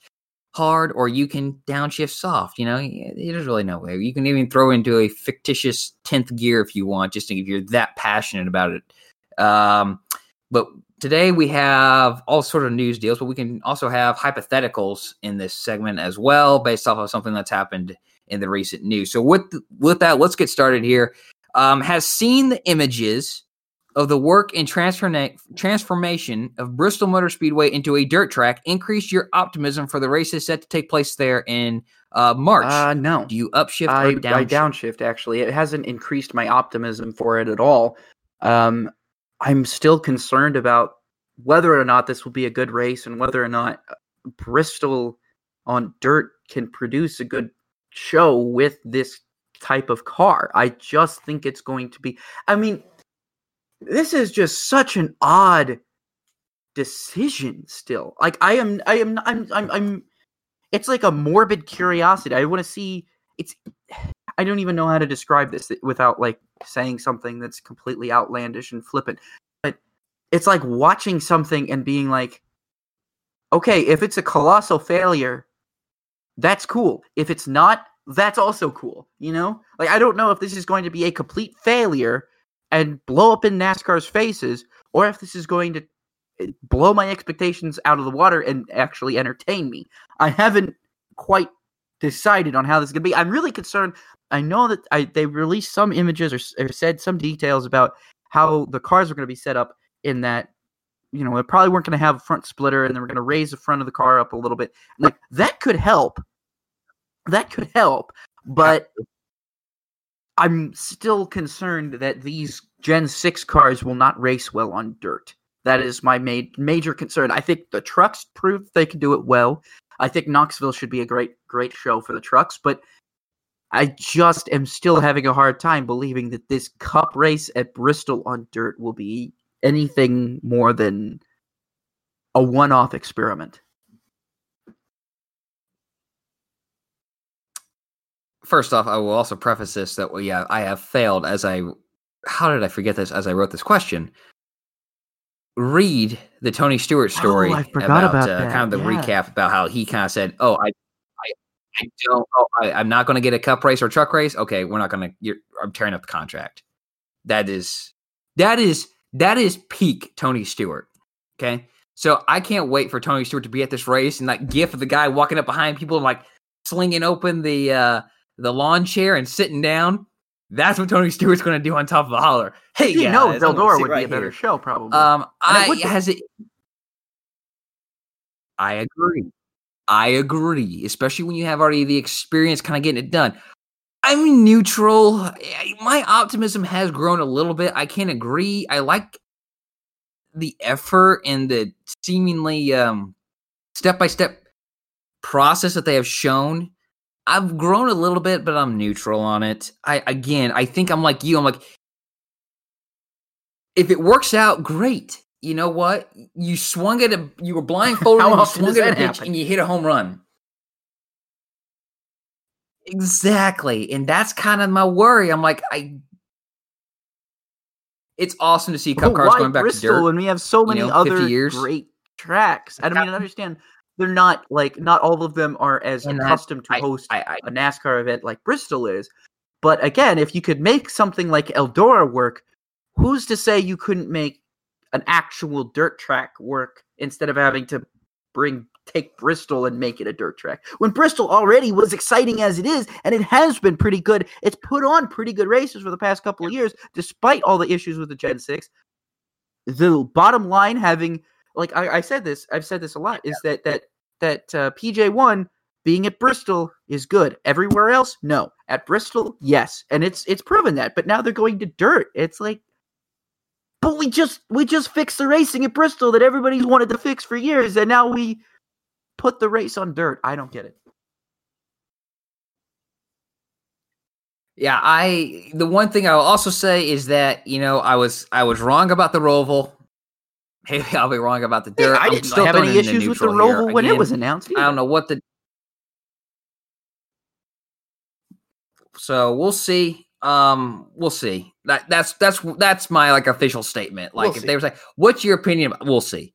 hard, or you can downshift soft. You know, there's really no way. You can even throw into a fictitious tenth gear if you want, just if you're that passionate about it. Um, but today we have all sort of news deals, but we can also have hypotheticals in this segment as well, based off of something that's happened in the recent news. So with with that, let's get started here. Um, has seen the images of the work and transforma- transformation of Bristol Motor Speedway into a dirt track increase your optimism for the races set to take place there in uh, March? Uh, no. Do you upshift I, or I downshift? downshift actually. It hasn't increased my optimism for it at all. Um, I'm still concerned about whether or not this will be a good race and whether or not uh, Bristol on dirt can produce a good show with this type of car. I just think it's going to be. I mean, this is just such an odd decision still. Like I am I am I'm I'm I'm it's like a morbid curiosity. I want to see it's I don't even know how to describe this without like saying something that's completely outlandish and flippant. But it's like watching something and being like okay, if it's a colossal failure, that's cool. If it's not, that's also cool. You know? Like I don't know if this is going to be a complete failure and blow up in NASCAR's faces or if this is going to eh, blow my expectations out of the water and actually entertain me. I haven't quite decided on how this is going to be. I'm really concerned. I know that I, they released some images or, or said some details about how the cars are going to be set up in that you know, they probably weren't going to have a front splitter and they were going to raise the front of the car up a little bit. Like that could help. That could help, but I'm still concerned that these Gen 6 cars will not race well on dirt. That is my ma- major concern. I think the trucks proved they can do it well. I think Knoxville should be a great, great show for the trucks, but I just am still having a hard time believing that this cup race at Bristol on dirt will be anything more than a one off experiment. First off, I will also preface this that well, yeah, I have failed as I how did I forget this as I wrote this question? Read the Tony Stewart oh, story oh, about, about uh, kind of the yeah. recap about how he kind of said, "Oh, I, I, don't. Oh, I, am not going to get a cup race or truck race. Okay, we're not going to. I'm tearing up the contract. That is that is that is peak Tony Stewart. Okay. So I can't wait for Tony Stewart to be at this race and that gif of the guy walking up behind people and like slinging open the uh the lawn chair and sitting down. That's what Tony Stewart's going to do on top of the hauler. Hey, you know, Eldora would right be a better here. show, probably. Um, I it has it. I agree. I agree, especially when you have already the experience, kind of getting it done. I'm neutral. My optimism has grown a little bit. I can't agree. I like the effort and the seemingly um, step-by-step process that they have shown. I've grown a little bit, but I'm neutral on it. I again, I think I'm like you. I'm like, if it works out, great. You know what? You swung at a, you were blindfolded, and you swung at a pitch, happen? and you hit a home run. Exactly. And that's kind of my worry. I'm like, I it's awesome to see cup cars going back Bristol to dirt when we have so many you know, other years. great tracks. I don't mean, I understand they're not like not all of them are as and accustomed that, to host I, I, a NASCAR event like Bristol is. But again, if you could make something like Eldora work, who's to say you couldn't make an actual dirt track work instead of having to bring take Bristol and make it a dirt track. When Bristol already was exciting as it is, and it has been pretty good. It's put on pretty good races for the past couple of years, despite all the issues with the Gen 6. The bottom line having like I, I said this, I've said this a lot, is that that that uh, PJ1 being at Bristol is good. Everywhere else, no. At Bristol, yes. And it's it's proven that. But now they're going to dirt. It's like but we just we just fixed the racing at Bristol that everybody's wanted to fix for years, and now we put the race on dirt. I don't get it. Yeah, I the one thing I will also say is that you know I was I was wrong about the Roval. Maybe I'll be wrong about the dirt. I didn't have any issues with the Roval when it was announced. Either. I don't know what the. So we'll see. Um, we'll see. That that's that's that's my like official statement. Like we'll if see. they were like, "What's your opinion?" We'll see.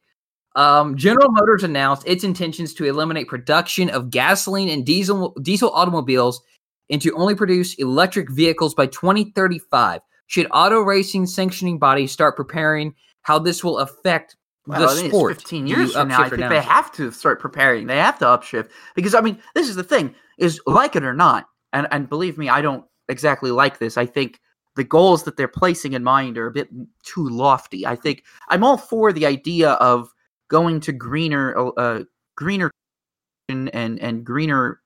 Um, General Motors announced its intentions to eliminate production of gasoline and diesel diesel automobiles and to only produce electric vehicles by 2035. Should auto racing sanctioning bodies start preparing how this will affect the sport? 15 years from now, I think they have to start preparing. They have to upshift because I mean, this is the thing: is like it or not, and and believe me, I don't exactly like this. I think the goals that they're placing in mind are a bit too lofty. I think I'm all for the idea of going to greener uh, greener and and greener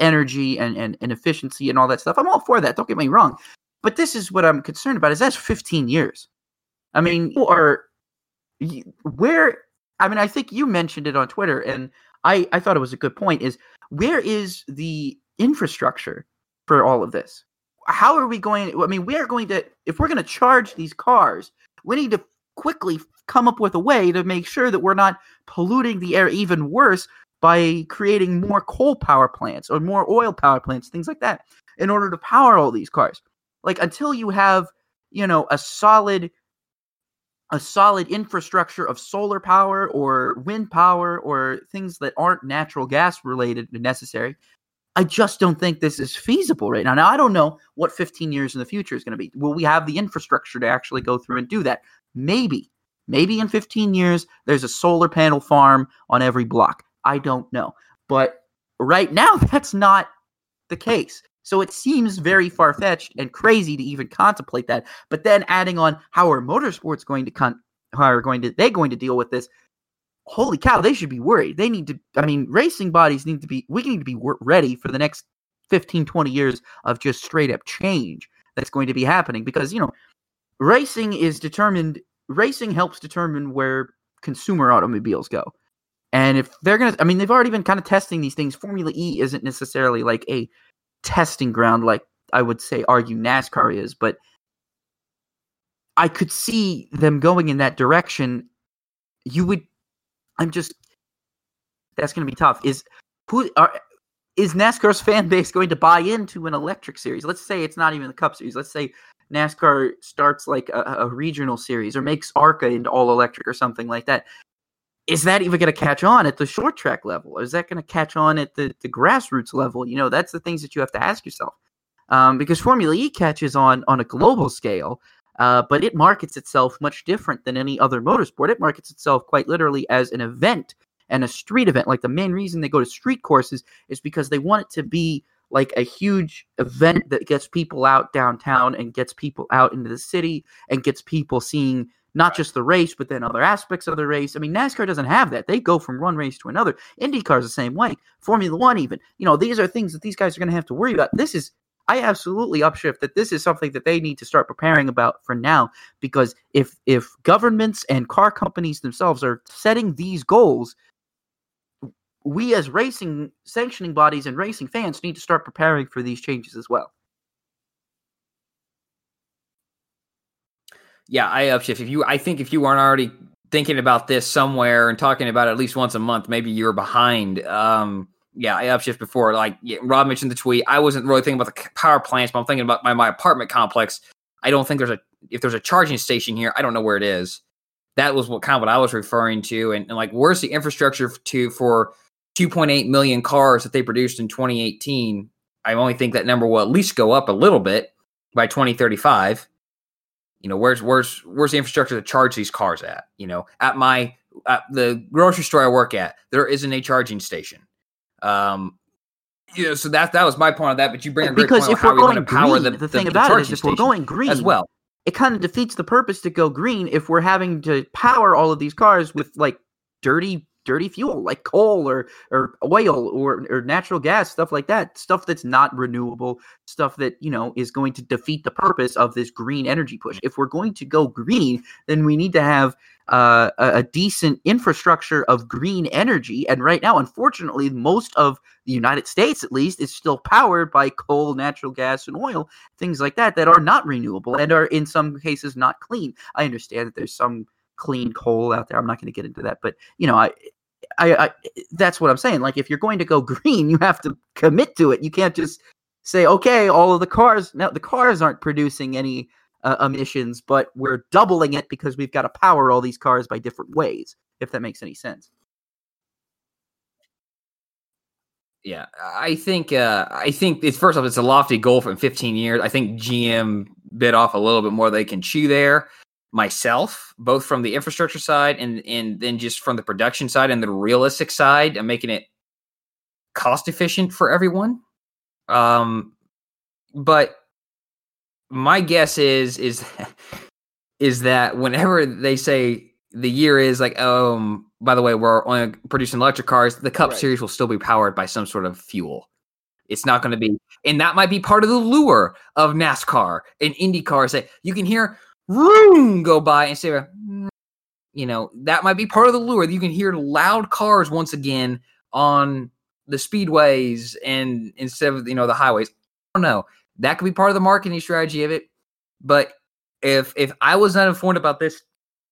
energy and, and and efficiency and all that stuff. I'm all for that. Don't get me wrong. But this is what I'm concerned about is that's 15 years. I mean, are where I mean, I think you mentioned it on Twitter and I I thought it was a good point is where is the infrastructure for all of this? How are we going I mean, we are going to if we're going to charge these cars, we need to quickly come up with a way to make sure that we're not polluting the air even worse by creating more coal power plants or more oil power plants, things like that, in order to power all these cars. Like until you have, you know, a solid a solid infrastructure of solar power or wind power or things that aren't natural gas related necessary. I just don't think this is feasible right now. Now, I don't know what 15 years in the future is going to be. Will we have the infrastructure to actually go through and do that? Maybe. Maybe in 15 years, there's a solar panel farm on every block. I don't know. But right now, that's not the case. So it seems very far fetched and crazy to even contemplate that. But then adding on how are motorsports going to con- how are going to they going to deal with this? Holy cow, they should be worried. They need to. I mean, racing bodies need to be. We need to be ready for the next 15, 20 years of just straight up change that's going to be happening because you know, racing is determined. Racing helps determine where consumer automobiles go. And if they're going to, I mean, they've already been kind of testing these things. Formula E isn't necessarily like a testing ground like I would say argue NASCAR is, but I could see them going in that direction. You would I'm just that's going to be tough. Is who are is NASCAR's fan base going to buy into an electric series? Let's say it's not even the Cup Series. Let's say NASCAR starts like a, a regional series or makes ARCA into all electric or something like that is that even going to catch on at the short track level? Is that going to catch on at the, the grassroots level? You know, that's the things that you have to ask yourself. Um, because Formula E catches on on a global scale, uh, but it markets itself much different than any other motorsport. It markets itself quite literally as an event and a street event. Like the main reason they go to street courses is because they want it to be like a huge event that gets people out downtown and gets people out into the city and gets people seeing not just the race, but then other aspects of the race. I mean, NASCAR doesn't have that. They go from one race to another. IndyCar is the same way. Formula One, even. You know, these are things that these guys are going to have to worry about. This is, I absolutely upshift that this is something that they need to start preparing about for now. Because if if governments and car companies themselves are setting these goals, we as racing sanctioning bodies and racing fans need to start preparing for these changes as well. yeah, I upshift. If you, I think if you aren't already thinking about this somewhere and talking about it at least once a month, maybe you're behind. Um, yeah, I upshift before. Like yeah, Rob mentioned the tweet. I wasn't really thinking about the power plants, but I'm thinking about my, my apartment complex. I don't think there's a if there's a charging station here. I don't know where it is. That was what kind of what I was referring to, and, and like where's the infrastructure to for 2.8 million cars that they produced in 2018? I only think that number will at least go up a little bit by 2035 you know, where's where's where's the infrastructure to charge these cars at? You know, at my at the grocery store I work at, there isn't a charging station. Um, you know, so that that was my point of that. But you bring a great because point if we're going power green, the, the thing the, about the it is, if we're going green as well, it kind of defeats the purpose to go green if we're having to power all of these cars with like dirty dirty fuel like coal or or oil or or natural gas stuff like that stuff that's not renewable stuff that you know is going to defeat the purpose of this green energy push. If we're going to go green then we need to have uh, a, a decent infrastructure of green energy. And right now unfortunately most of the united states at least is still powered by coal natural gas and oil things like that that are not renewable and are in some cases not clean. I understand that there's some clean coal out there. I'm not going to get into that, but you know, I, I, I, that's what I'm saying. Like, if you're going to go green, you have to commit to it. You can't just say, okay, all of the cars. Now, the cars aren't producing any uh, emissions, but we're doubling it because we've got to power all these cars by different ways. If that makes any sense. Yeah, I think uh, I think it's first off, it's a lofty goal for 15 years. I think GM bit off a little bit more they can chew there myself, both from the infrastructure side and and then just from the production side and the realistic side, and making it cost efficient for everyone. Um, but my guess is is is that whenever they say the year is like, um, by the way, we're only producing electric cars, the Cup right. Series will still be powered by some sort of fuel. It's not going to be, and that might be part of the lure of NASCAR and IndyCar. Say you can hear room go by and say, mm, you know, that might be part of the lure. You can hear loud cars once again on the speedways and instead of you know the highways. I don't know. That could be part of the marketing strategy of it. But if if I was not informed about this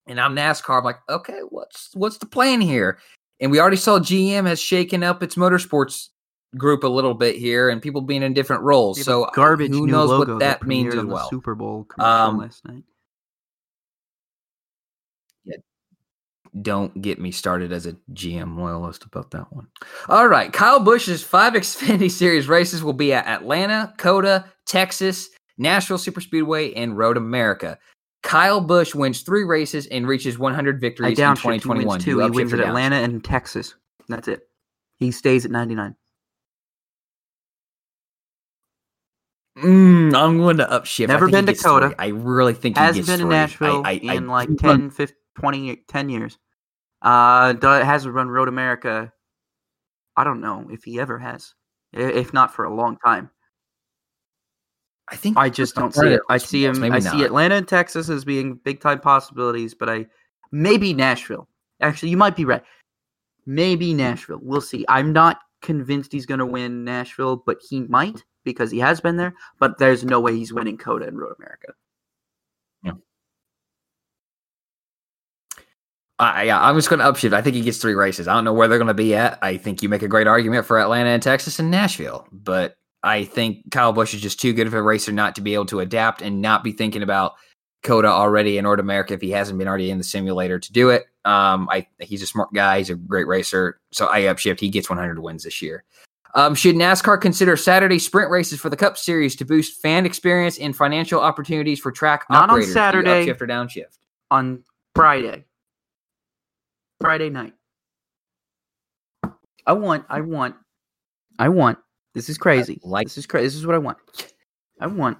and I'm NASCAR. I'm like, okay, what's what's the plan here? And we already saw GM has shaken up its motorsports group a little bit here, and people being in different roles. So garbage who knows what that means as well. Super Bowl Um, last night. Don't get me started as a GM loyalist about that one. All right. Kyle Busch's five Xfinity Series races will be at Atlanta, COTA, Texas, Nashville Superspeedway, and Road America. Kyle Busch wins three races and reaches 100 I victories in downshift. He 2021. wins two. He wins at downshift? Atlanta and Texas. That's it. He stays at 99. Mm, I'm going to upshift. Never been to COTA. three. I really think he Hasn't been in three. Nashville I, I, in I, like 10, 15, 20, 10 years. Uh, do- hasn't run Road America. I don't know if he ever has. If not for a long time. I think I just don't see it. I see him. Maybe I see not. Atlanta and Texas as being big time possibilities, but I maybe Nashville. Actually, you might be right. Maybe Nashville. We'll see. I'm not convinced he's going to win Nashville, but he might because he has been there. But there's no way he's winning COTA and Road America. I, yeah, I'm just going to upshift. I think he gets three races. I don't know where they're going to be at. I think you make a great argument for Atlanta and Texas and Nashville, but I think Kyle Busch is just too good of a racer not to be able to adapt and not be thinking about COTA already in North America if he hasn't been already in the simulator to do it. Um, I he's a smart guy. He's a great racer. So I upshift. He gets 100 wins this year. Um, should NASCAR consider Saturday sprint races for the Cup Series to boost fan experience and financial opportunities for track Not on operators? You Saturday. upshift or downshift. On Friday, Friday night, I want. I want. I want. This is crazy. like- this is crazy. This is what I want. I want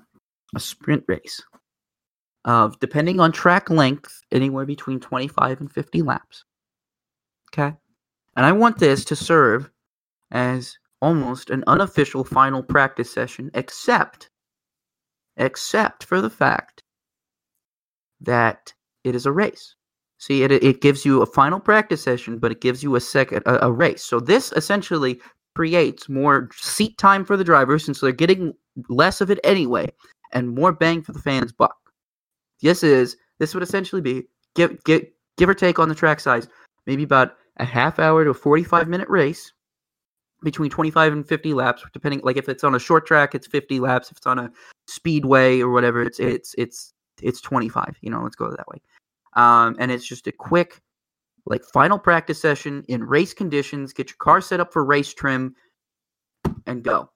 a sprint race of depending on track length, anywhere between 25 and 50 laps. Okay. And I want this to serve as almost an unofficial final practice session, except except for the fact that it is a race. See, it it gives you a final practice session, but it gives you a second a, a race. So this essentially creates more seat time for the drivers since they're getting less of it anyway, and more bang for the fans' buck. This is this would essentially be give give give or take on the track size, maybe about a half hour to a forty five minute race between 25 and 50 laps depending like if it's on a short track it's 50 laps if it's on a speedway or whatever it's it's it's it's 25 you know let's go that way um, and it's just a quick like final practice session in race conditions get your car set up for race trim and go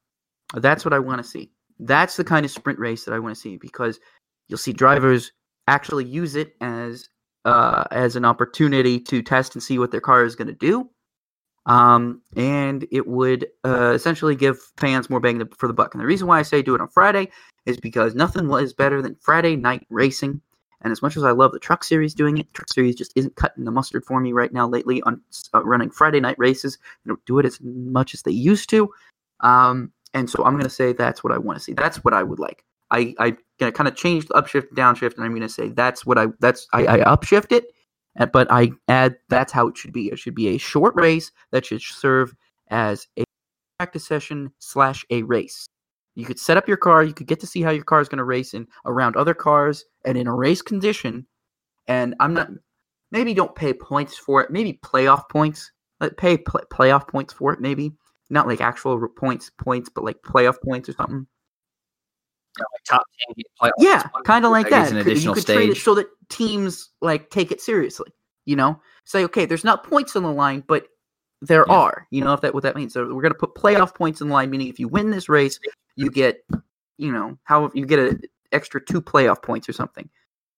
that's what i want to see that's the kind of sprint race that i want to see because you'll see drivers actually use it as uh, as an opportunity to test and see what their car is going to do um, and it would uh, essentially give fans more bang for the buck. And the reason why I say do it on Friday is because nothing is better than Friday night racing. And as much as I love the Truck Series doing it, the Truck Series just isn't cutting the mustard for me right now lately on uh, running Friday night races. They don't do it as much as they used to. Um, and so I'm going to say that's what I want to see. That's what I would like. I I gonna kind of change the upshift downshift, and I'm going to say that's what I that's I, I upshift it uh, but I add that's how it should be. It should be a short race that should serve as a practice session slash a race. You could set up your car. You could get to see how your car is going to race in around other cars and in a race condition. And I'm not maybe don't pay points for it. Maybe playoff points. Let pay pl- playoff points for it. Maybe not like actual points points, but like playoff points or something. Like top 10 Yeah, kind of like That that. an Could- additional you could trade it stage. so that teams like take it seriously. You know, say okay, there's not points on the line, but there Yeah. are. You know, if that what that means. So we're gonna put playoff points in the line, meaning if you win this race, you get, you know, how you get an extra two playoff points or something.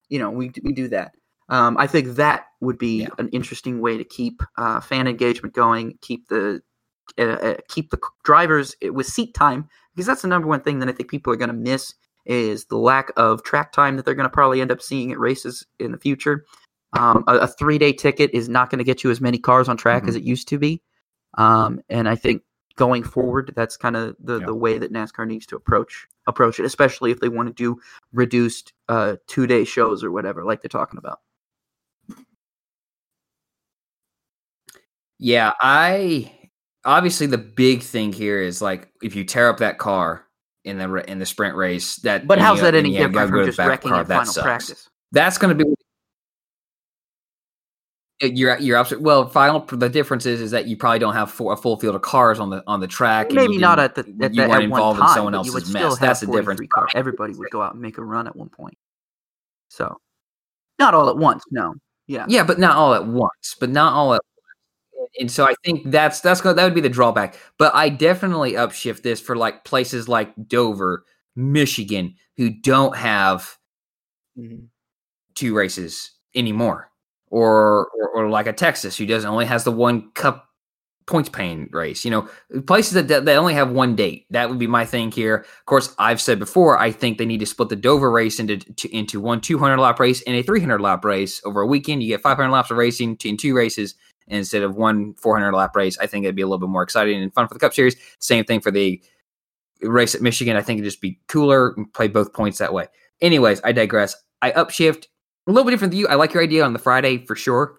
You know, we we do that. Um, I think that would be Yeah. an interesting way to keep uh, fan engagement going, keep the uh, uh, keep the drivers uh, with seat time because that's the number one thing that I think people are going to miss is the lack of track time that they're going to probably end up seeing at races in the future. Um, a, a three day ticket is not going to get you as many cars on track as Mm-hmm. it used to be, um, and I think going forward, that's kind of the, Yeah. the way that NASCAR needs to approach approach it, especially if they want to do reduced uh, two day shows or whatever, like they're talking about. Yeah, I obviously the big thing here is like if you tear up that car in the in the sprint race, that But how's you- that and any you gotta different from just wrecking car, that final sucks. practice? That's going to be You're you're absolutely well. Final the difference is is that you probably don't have full, a full field of cars on the on the track. Maybe you not at the at, you the, weren't at involved time. in someone but you would else's mess. That's the difference. Cars. Everybody would go out and make a run at one point. So, not all at once. No. Yeah. Yeah, but not all at once. But not all at once. And so I think that's that's go- that would be the drawback. But I definitely upshift this for like places like Dover, Michigan, who don't have mm-hmm. two races anymore, or or, or like a Texas who doesn't only has the one Cup points paying race. You know, places that that only have one date. That would be my thing here. Of course, I've said before, I think they need to split the Dover race into to, into one 200 lap race and a 300 lap race over a weekend. You get 500 laps of racing in two races instead of one 400 lap race. I think it'd be a little bit more exciting and fun for the Cup Series. Same thing for the race at Michigan. I think it'd just be cooler and play both points that way. Anyways, I digress. I upshift a little bit different than you. I like your idea on the Friday for sure.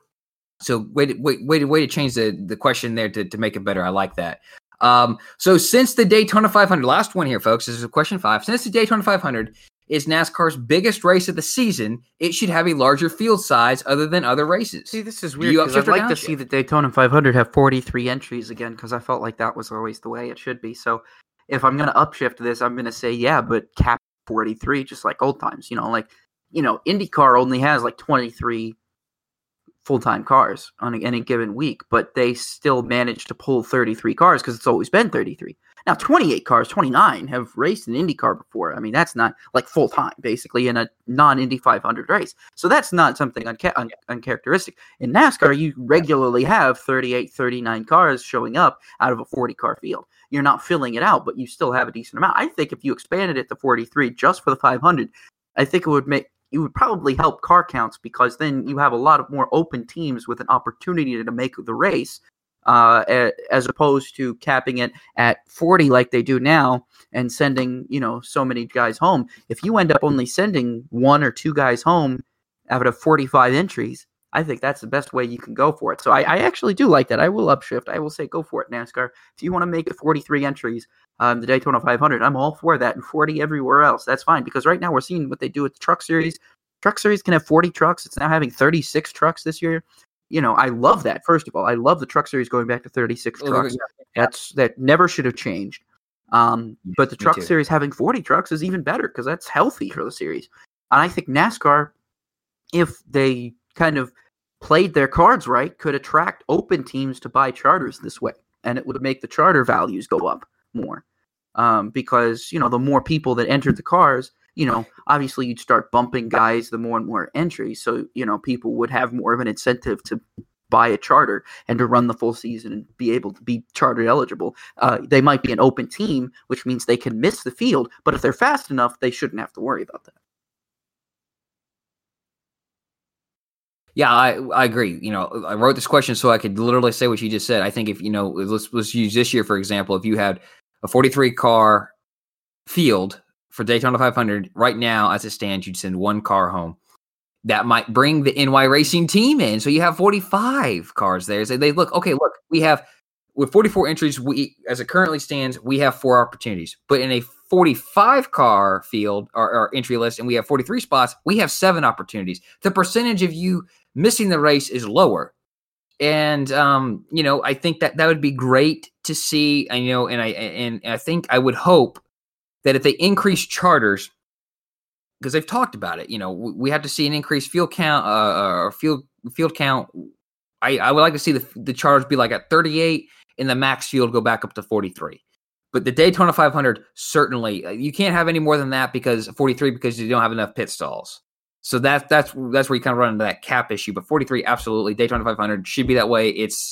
So way to, way, way, to, change the, the question there to, to make it better. I like that. Um, so since the Daytona 500, last one here, folks, this is a question five. Since the Daytona 500 is NASCAR's biggest race of the season, it should have a larger field size other than other races. See, this is weird because I'd like to see the Daytona 500 have 43 entries again because I felt like that was always the way it should be. So if I'm going to upshift this, I'm going to say, yeah, but cap 43, just like old times. You know, like, you know, IndyCar only has like 23 full time cars on any given week, but they still manage to pull 33 cars because it's always been 33. Now, 28 cars, 29 have raced in IndyCar before. I mean, that's not like full time, basically, in a non Indy 500 race. So that's not something unca- un- uncharacteristic. In NASCAR, you regularly have 38, 39 cars showing up out of a 40 car field. You're not filling it out, but you still have a decent amount. I think if you expanded it to 43 just for the 500, I think it would make it would probably help car counts because then you have a lot of more open teams with an opportunity to make the race uh, as opposed to capping it at 40 like they do now and sending you know so many guys home. If you end up only sending one or two guys home out of 45 entries i think that's the best way you can go for it. So i, I actually do like that. I will upshift. I will say go for it nascar. If you want to make it 43 entries um, the daytona 500 i'm all for that and 40 everywhere else that's fine because right now we're seeing what they do with the truck series. Truck series can have 40 trucks it's now having 36 trucks this year. You know i love that first of all. I love the truck series going back to 36 trucks. that's that never should have changed. Um, but the me truck too. series having 40 trucks is even better because that's healthy for the series. And I think NASCAR, if they kind of played their cards right, could attract open teams to buy charters this way, and it would make the charter values go up more. Um, because you know the more people that entered the cars, you know, obviously you'd start bumping guys the more and more entries, so you know people would have more of an incentive to buy a charter and to run the full season and be able to be charter eligible. Uh, they might be an open team, which means they can miss the field, but if they're fast enough, they shouldn't have to worry about that. Yeah, I I agree. You know, I wrote this question so I could literally say what you just said. I think if you know, let's let's use this year for example. If you had a 43 car field for Daytona 500 right now, as it stands, you'd send one car home. That might bring the NY Racing team in, so you have 45 cars there. So they look okay. Look, we have with 44 entries. We as it currently stands, we have four opportunities. But in a 45 car field or, or entry list, and we have 43 spots, we have seven opportunities. The percentage of you missing the race is lower. And um, you know, I think that that would be great to see. I know, and I and I think I would hope that if they increase charters, because they've talked about it, you know, we have to see an increased field count, uh, or field field count. I, I would like to see the the charters be like at 38, and the max field go back up to 43. But the Daytona 500 certainly uh, you can't have any more than that because 43 because you don't have enough pit stalls. So that's that's that's where you kind of run into that cap issue. But 43, absolutely, Daytona 500 should be that way. It's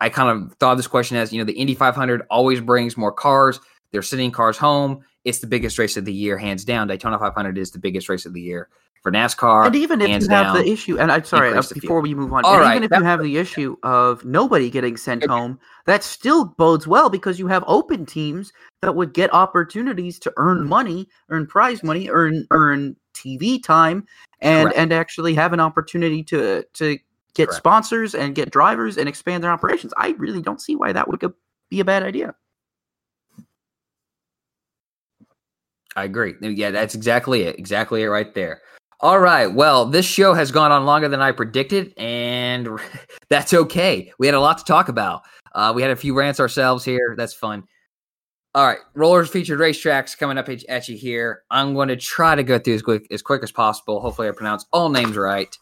I kind of thought of this question as you know the Indy 500 always brings more cars. They're sending cars home. It's the biggest race of the year, hands down. Daytona 500 is the biggest race of the year for NASCAR. And even if you have down, the issue, and I'm sorry, uh, before we move on, All and right, even if you have the issue of nobody getting sent Okay. home, that still bodes well because you have open teams that would get opportunities to earn money, earn prize money, earn earn TV time, and Correct. and actually have an opportunity to to get Correct. sponsors and get drivers and expand their operations. I really don't see why that would be a bad idea. I agree. Yeah, that's exactly it. Exactly it right there. All right. Well, this show has gone on longer than I predicted, and that's okay. We had a lot to talk about. Uh, we had a few rants ourselves here. That's fun. All right, rollers featured racetracks coming up at you here. I'm going to try to go through as quick as quick as possible. Hopefully, I pronounce all names right.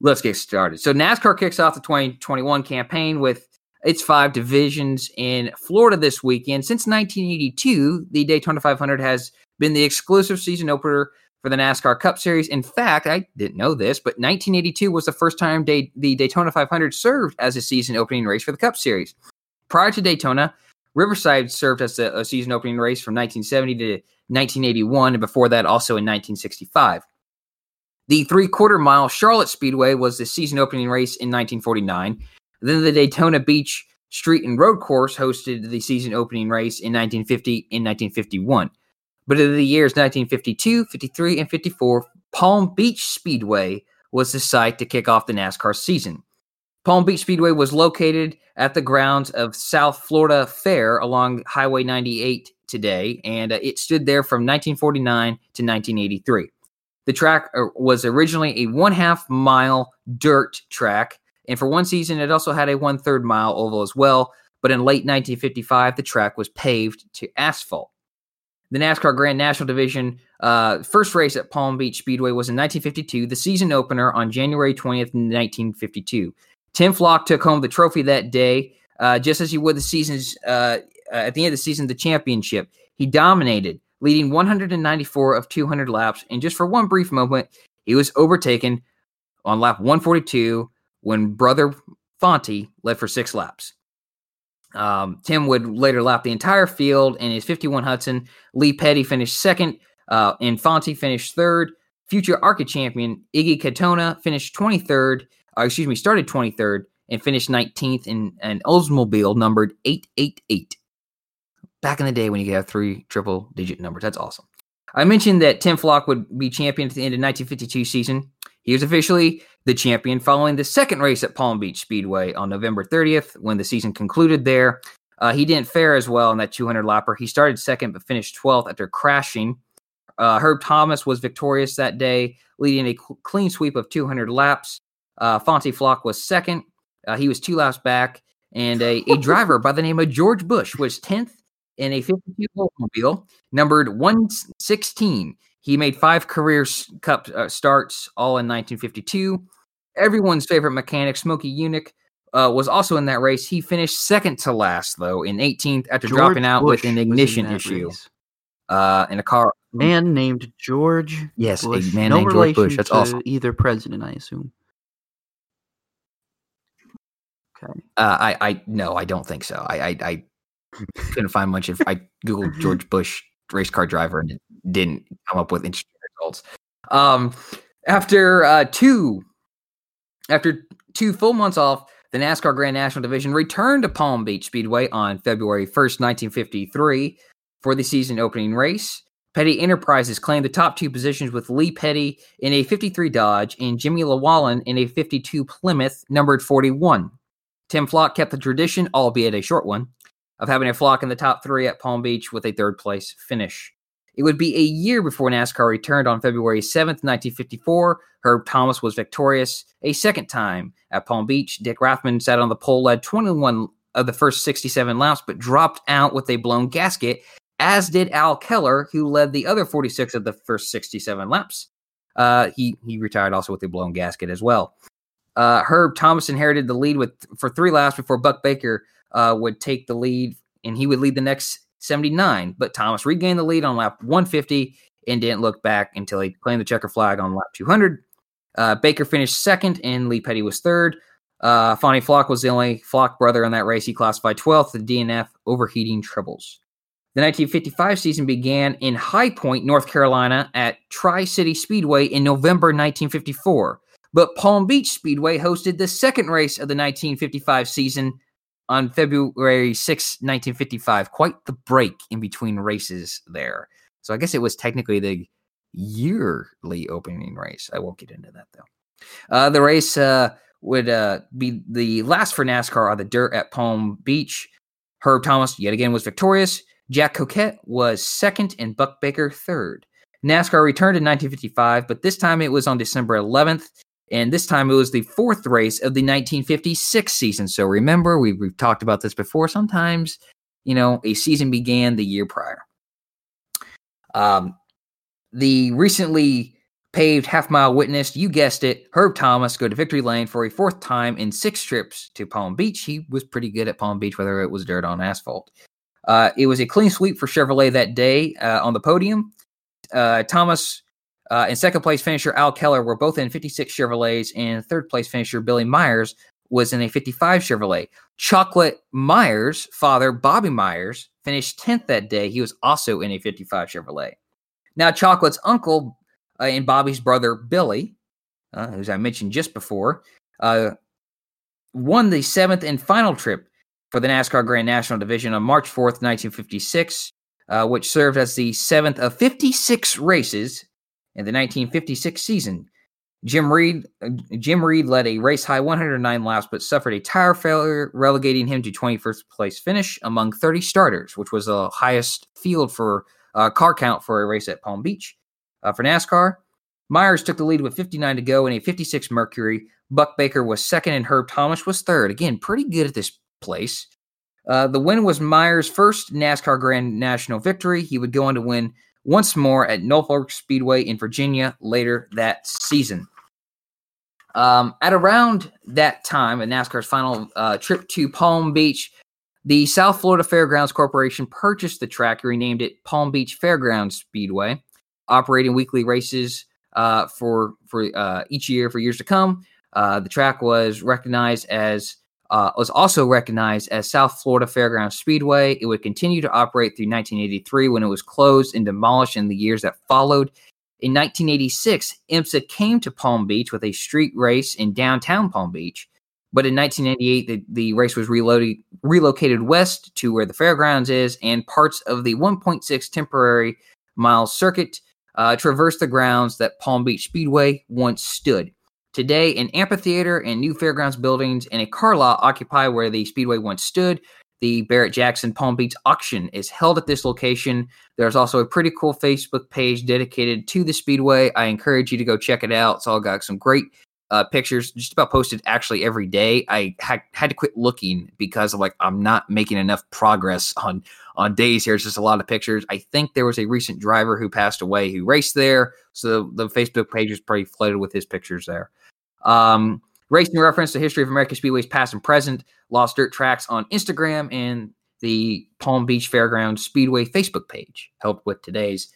Let's get started. So, NASCAR kicks off the 2021 campaign with its five divisions in Florida this weekend. Since 1982, the Daytona 500 has been the exclusive season opener for the NASCAR Cup Series. In fact, I didn't know this, but 1982 was the first time day, the Daytona 500 served as a season opening race for the Cup Series. Prior to Daytona, Riverside served as a, a season opening race from 1970 to 1981, and before that, also in 1965. The three quarter mile Charlotte Speedway was the season opening race in 1949. Then the Daytona Beach Street and Road Course hosted the season opening race in 1950 and 1951. But in the years 1952, 53, and 54, Palm Beach Speedway was the site to kick off the NASCAR season. Palm Beach Speedway was located at the grounds of South Florida Fair along Highway 98 today, and uh, it stood there from 1949 to 1983. The track uh, was originally a one half mile dirt track, and for one season, it also had a one third mile oval as well. But in late 1955, the track was paved to asphalt. The NASCAR Grand National Division uh, first race at Palm Beach Speedway was in 1952, the season opener on January 20th, 1952. Tim Flock took home the trophy that day, uh, just as he would the season's uh, uh, at the end of the season, the championship. He dominated, leading 194 of 200 laps, and just for one brief moment, he was overtaken on lap 142 when brother Fonty led for six laps. Um, Tim would later lap the entire field in his 51 Hudson. Lee Petty finished second, uh, and Fonty finished third. Future ARCA champion Iggy Katona finished 23rd, uh, excuse me, started 23rd and finished 19th in an Oldsmobile numbered 888. Back in the day when you could have three triple digit numbers. That's awesome. I mentioned that Tim Flock would be champion at the end of 1952 season. He was officially the champion following the second race at Palm Beach Speedway on November 30th when the season concluded there. Uh, he didn't fare as well in that 200 lapper. He started second but finished 12th after crashing. Uh, Herb Thomas was victorious that day, leading a cl- clean sweep of 200 laps. Uh, Fonty Flock was second. Uh, he was two laps back. And a, a driver by the name of George Bush was 10th in a 52 Oldsmobile, numbered 116. He made five career cup uh, starts, all in 1952. Everyone's favorite mechanic, Smokey Yunick, uh, was also in that race. He finished second to last, though, in 18th after George dropping out Bush with an was in ignition issue uh, in a car. Man named George. Yes, a man no named George Bush. That's awesome. Either president, I assume. Okay. Uh, I, I no, I don't think so. I, I, I couldn't find much. If I googled George Bush race car driver and it didn't come up with interesting results. Um, after uh, two, after two full months off, the NASCAR Grand National Division returned to Palm Beach Speedway on February 1st, 1953, for the season opening race. Petty Enterprises claimed the top two positions with Lee Petty in a 53 Dodge and Jimmie Lewallen in a 52 Plymouth, numbered 41. Tim Flock kept the tradition, albeit a short one, of having a flock in the top three at Palm Beach with a third place finish. It would be a year before NASCAR returned on February 7th, 1954. Herb Thomas was victorious a second time at Palm Beach. Dick Rathmann sat on the pole, led 21 of the first 67 laps, but dropped out with a blown gasket, as did Al Keller, who led the other 46 of the first 67 laps. Uh, he he retired also with a blown gasket as well. Uh, Herb Thomas inherited the lead with for three laps before Buck Baker uh, would take the lead, and he would lead the next 79. But Thomas regained the lead on lap 150 and didn't look back until he claimed the checker flag on lap 200. Uh, Baker finished second, and Lee Petty was third. Uh, Fonty Flock was the only Flock brother in that race. He classified 12th, the DNF overheating troubles. The 1955 season began in High Point, North Carolina, at Tri City Speedway in November 1954. But Palm Beach Speedway hosted the second race of the 1955 season on February 6, 1955. Quite the break in between races there. So I guess it was technically the yearly opening race. I won't get into that though. Uh, the race uh, would uh, be the last for NASCAR on the dirt at Palm Beach. Herb Thomas yet again was victorious. Jack Choquette was second and Buck Baker third. NASCAR returned in 1955, but this time it was on December 11th, and this time it was the fourth race of the 1956 season. So remember, we've, we've talked about this before. Sometimes, you know, a season began the year prior. Um, the recently paved half mile witnessed, you guessed it, Herb Thomas go to victory lane for a fourth time in six trips to Palm Beach. He was pretty good at Palm Beach, whether it was dirt on asphalt. Uh, it was a clean sweep for Chevrolet that day uh, on the podium. Uh, Thomas uh, and second place finisher Al Keller were both in 56 Chevrolets, and third place finisher Billy Myers was in a 55 Chevrolet. Chocolate Myers' father, Bobby Myers, finished 10th that day. He was also in a 55 Chevrolet. Now, Chocolate's uncle uh, and Bobby's brother, Billy, uh, as I mentioned just before, uh, won the seventh and final trip for the NASCAR Grand National Division on March 4th, 1956, uh, which served as the seventh of 56 races in the 1956 season. Jim Reed, uh, Jim Reed led a race high 109 laps, but suffered a tire failure, relegating him to 21st place finish among 30 starters, which was the highest field for uh, car count for a race at Palm Beach. Uh, for NASCAR, Myers took the lead with 59 to go in a 56 Mercury. Buck Baker was second, and Herb Thomas was third. Again, pretty good at this place. Uh, the win was Myers' first NASCAR Grand National victory. He would go on to win once more at Norfolk Speedway in Virginia later that season. Um, at around that time, at NASCAR's final uh, trip to Palm Beach, the South Florida Fairgrounds Corporation purchased the track and renamed it Palm Beach Fairgrounds Speedway, operating weekly races uh, for for uh, each year for years to come. Uh, the track was recognized as uh, was also recognized as South Florida Fairgrounds Speedway. It would continue to operate through 1983 when it was closed and demolished in the years that followed. In 1986, IMSA came to Palm Beach with a street race in downtown Palm Beach. But in 1998, the, the race was reloaded, relocated west to where the fairgrounds is, and parts of the 1.6 temporary mile circuit uh, traversed the grounds that Palm Beach Speedway once stood. Today, an amphitheater and new fairgrounds buildings and a car lot occupy where the Speedway once stood. The Barrett Jackson Palm Beach auction is held at this location. There's also a pretty cool Facebook page dedicated to the Speedway. I encourage you to go check it out. It's all got some great uh, pictures, just about posted actually every day. I ha- had to quit looking because of like I'm not making enough progress on on days here. It's just a lot of pictures. I think there was a recent driver who passed away who raced there, so the, the Facebook page is pretty flooded with his pictures there. Um, racing reference to history of American Speedways past and present, Lost Dirt Tracks on Instagram, and the Palm Beach Fairgrounds Speedway Facebook page helped with today's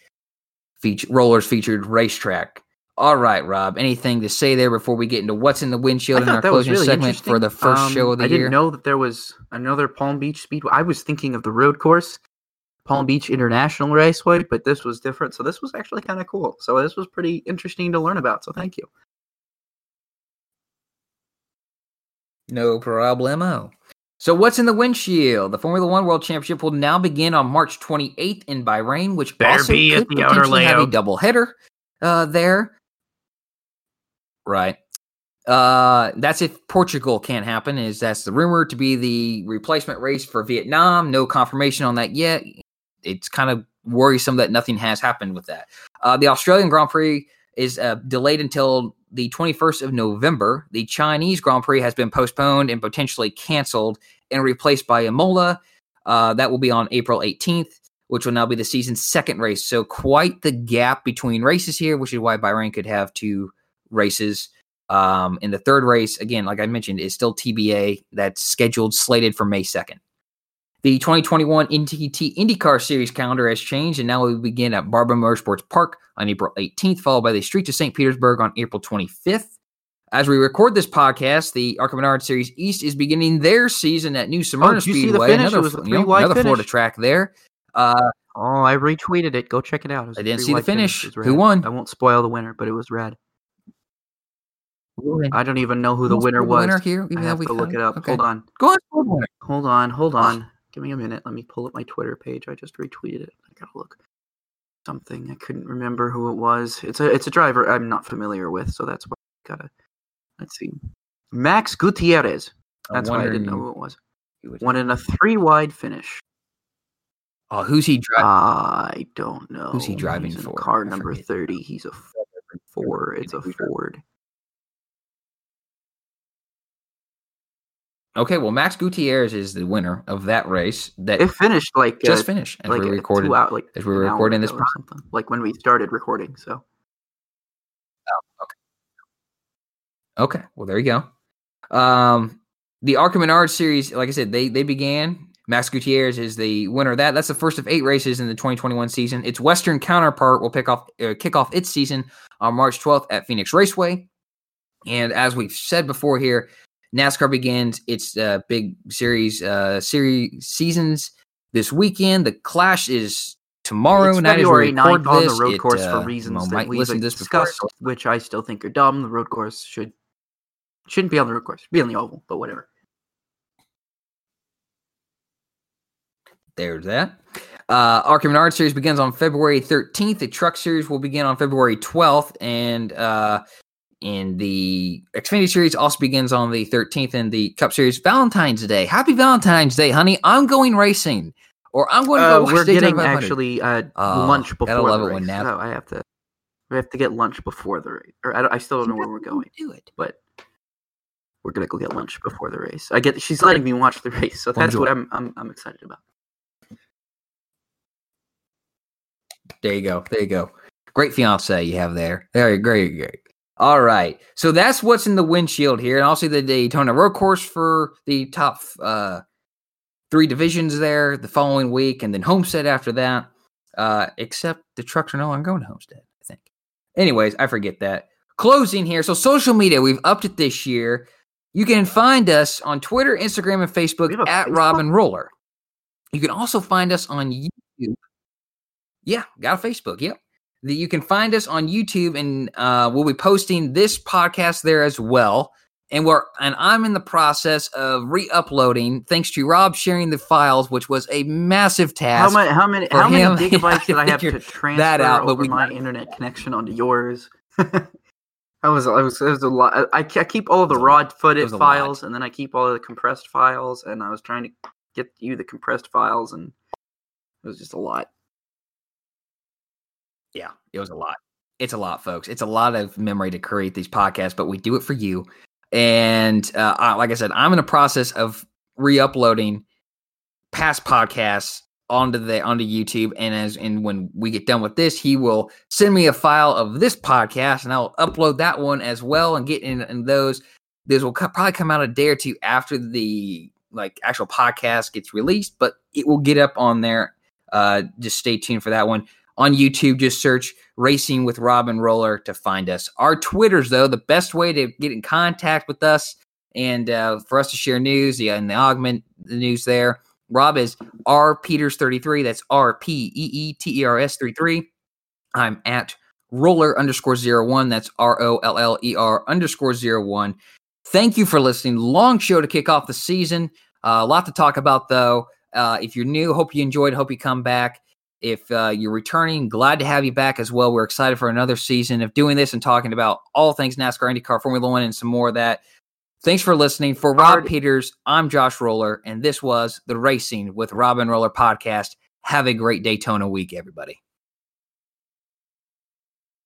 feature, rollers featured racetrack. All right, Rob. Anything to say there before we get into what's in the windshield in our closing really segment for the first um, show of the I year? I didn't know that there was another Palm Beach Speedway. I was thinking of the road course, Palm Beach International Raceway, but this was different. So this was actually kind of cool. So this was pretty interesting to learn about. So thank you. No problemo. So, what's in the windshield? The Formula One World Championship will now begin on March 28th in Bahrain, which Better also could potentially have a double header uh, there. Right. Uh, that's if Portugal can't happen. Is that's the rumor to be the replacement race for Vietnam? No confirmation on that yet. It's kind of worrisome that nothing has happened with that. Uh, the Australian Grand Prix is uh, delayed until the 21st of November. The Chinese Grand Prix has been postponed and potentially canceled and replaced by Imola. Uh, that will be on April 18th, which will now be the season's second race. So, quite the gap between races here, which is why Bahrain could have two races. Um, in the third race, again, like I mentioned, is still TBA. That's scheduled, slated for May 2nd. The 2021 NTT IndyCar Series calendar has changed, and now we begin at Barber Motorsports Park on April 18th, followed by the Street to St. Petersburg on April 25th. As we record this podcast, the ARCA Menard Series East is beginning their season at New Smyrna Oh, did you see the Speedway, another, you know, another Florida track there. Uh, Oh, I retweeted it. Go check it out. It I didn't see the three-wide finish. Who won? I won't spoil the winner, but it was rad. I I don't even know who the winner was. winner here, I have we to look it up. okay. Hold on. Go on, spoil the winner. Hold on. Hold on. Give me a minute. Let me pull up my Twitter page. I just retweeted it. I gotta look. Something I couldn't remember who it was. It's a it's a driver I'm not familiar with, so that's why I gotta. Let's see. Max Gutierrez. That's why I didn't know who it was. who it Won in a three wide finish. Oh, who's he driving? I don't know. Who's he driving He's in for? Car number thirty. He's a Ford. It's a Ford. Okay, well, Max Gutierrez is the winner of that race that It finished like just uh, finished as like we uh, recorded. out, like as we were recording this something. Like when we started recording. So Okay, well there you go. Um, the ARCA Menard series, like I said, they they began. Max Gutierrez is the winner of that. That's the first of eight races in the 2021 season. Its Western counterpart will pick off uh, kick off its season on March 12th at Phoenix Raceway. And as we've said before here, NASCAR begins its uh, big series uh, series seasons this weekend. The Clash is tomorrow it's night. February 9th on the road It, course uh, for reasons well, that listen to before, discussed, which I still think are dumb. The road course should shouldn't be on the road course. Be on the oval, but whatever. There's that. Uh, ARCA Menard series begins on February 13th. The Truck series will begin on February 12th, and uh, in the Xfinity series also begins on the 13th. And the Cup series Valentine's Day. Happy Valentine's Day, honey! I'm going racing, or I'm going to Uh, go. watch we're getting actually uh, Oh, lunch before love the it when race. Nap- So I have to. We have to get lunch before the race, or I, I still don't know where we're going, Do it. but we're gonna go get lunch before the race. I get she's letting me watch the race, so that's what I'm I'm I'm excited about. There you go. There you go. Great fiance you have there. Very great, great. All right. So that's what's in the windshield here. And also the Daytona road course for the top uh, three divisions there the following week, and then Homestead after that. Uh, except the trucks are no longer going to Homestead, I think. Anyways, I forget that. Closing here. So social media, we've upped it this year. You can find us on Twitter, Instagram, and Facebook We have a at Facebook? Robin Roller. You can also find us on YouTube. Yeah, got a Facebook. Yep. The, you can find us on YouTube, and uh, we'll be posting this podcast there as well. And we're and I'm in the process of re-uploading, thanks to Rob sharing the files, which was a massive How task. many how many how many gigabytes did I have to transfer that out, over we- my internet connection onto yours? I was I was it was a lot. I, I keep all the raw footage files, and then I keep all the compressed files, and I was trying to get you the compressed files, and it was just a lot. Yeah, it was a lot. It's a lot, folks. It's a lot of memory to create these podcasts, but we do it for you. And uh, I, like I said, I'm in the process of re-uploading past podcasts onto the onto YouTube. And as and when we get done with this, he will send me a file of this podcast, and I'll upload that one as well and get in, in those. Those will co- probably come out a day or two after the like actual podcast gets released, but it will get up on there. Uh, just stay tuned for that one on YouTube. Just search Racing with Robin Roller to find us. Our Twitters, though, the best way to get in contact with us and uh, for us to share news yeah, and the augment the news there. Rob is R Peters 33. That's R P E E T E R S 33. I'm at roller underscore zero one. That's R O L L E R underscore zero one. Thank you for listening. Long show to kick off the season. Uh, a lot to talk about, though. Uh, if you're new, hope you enjoyed. Hope you come back. If uh, you're returning, glad to have you back as well. We're excited for another season of doing this and talking about all things NASCAR, IndyCar, Formula One, and some more of that. Thanks for listening. For Rob Peters, I'm Josh Roller, and this was the Racing with Robin Roller podcast. Have a great Daytona week, everybody.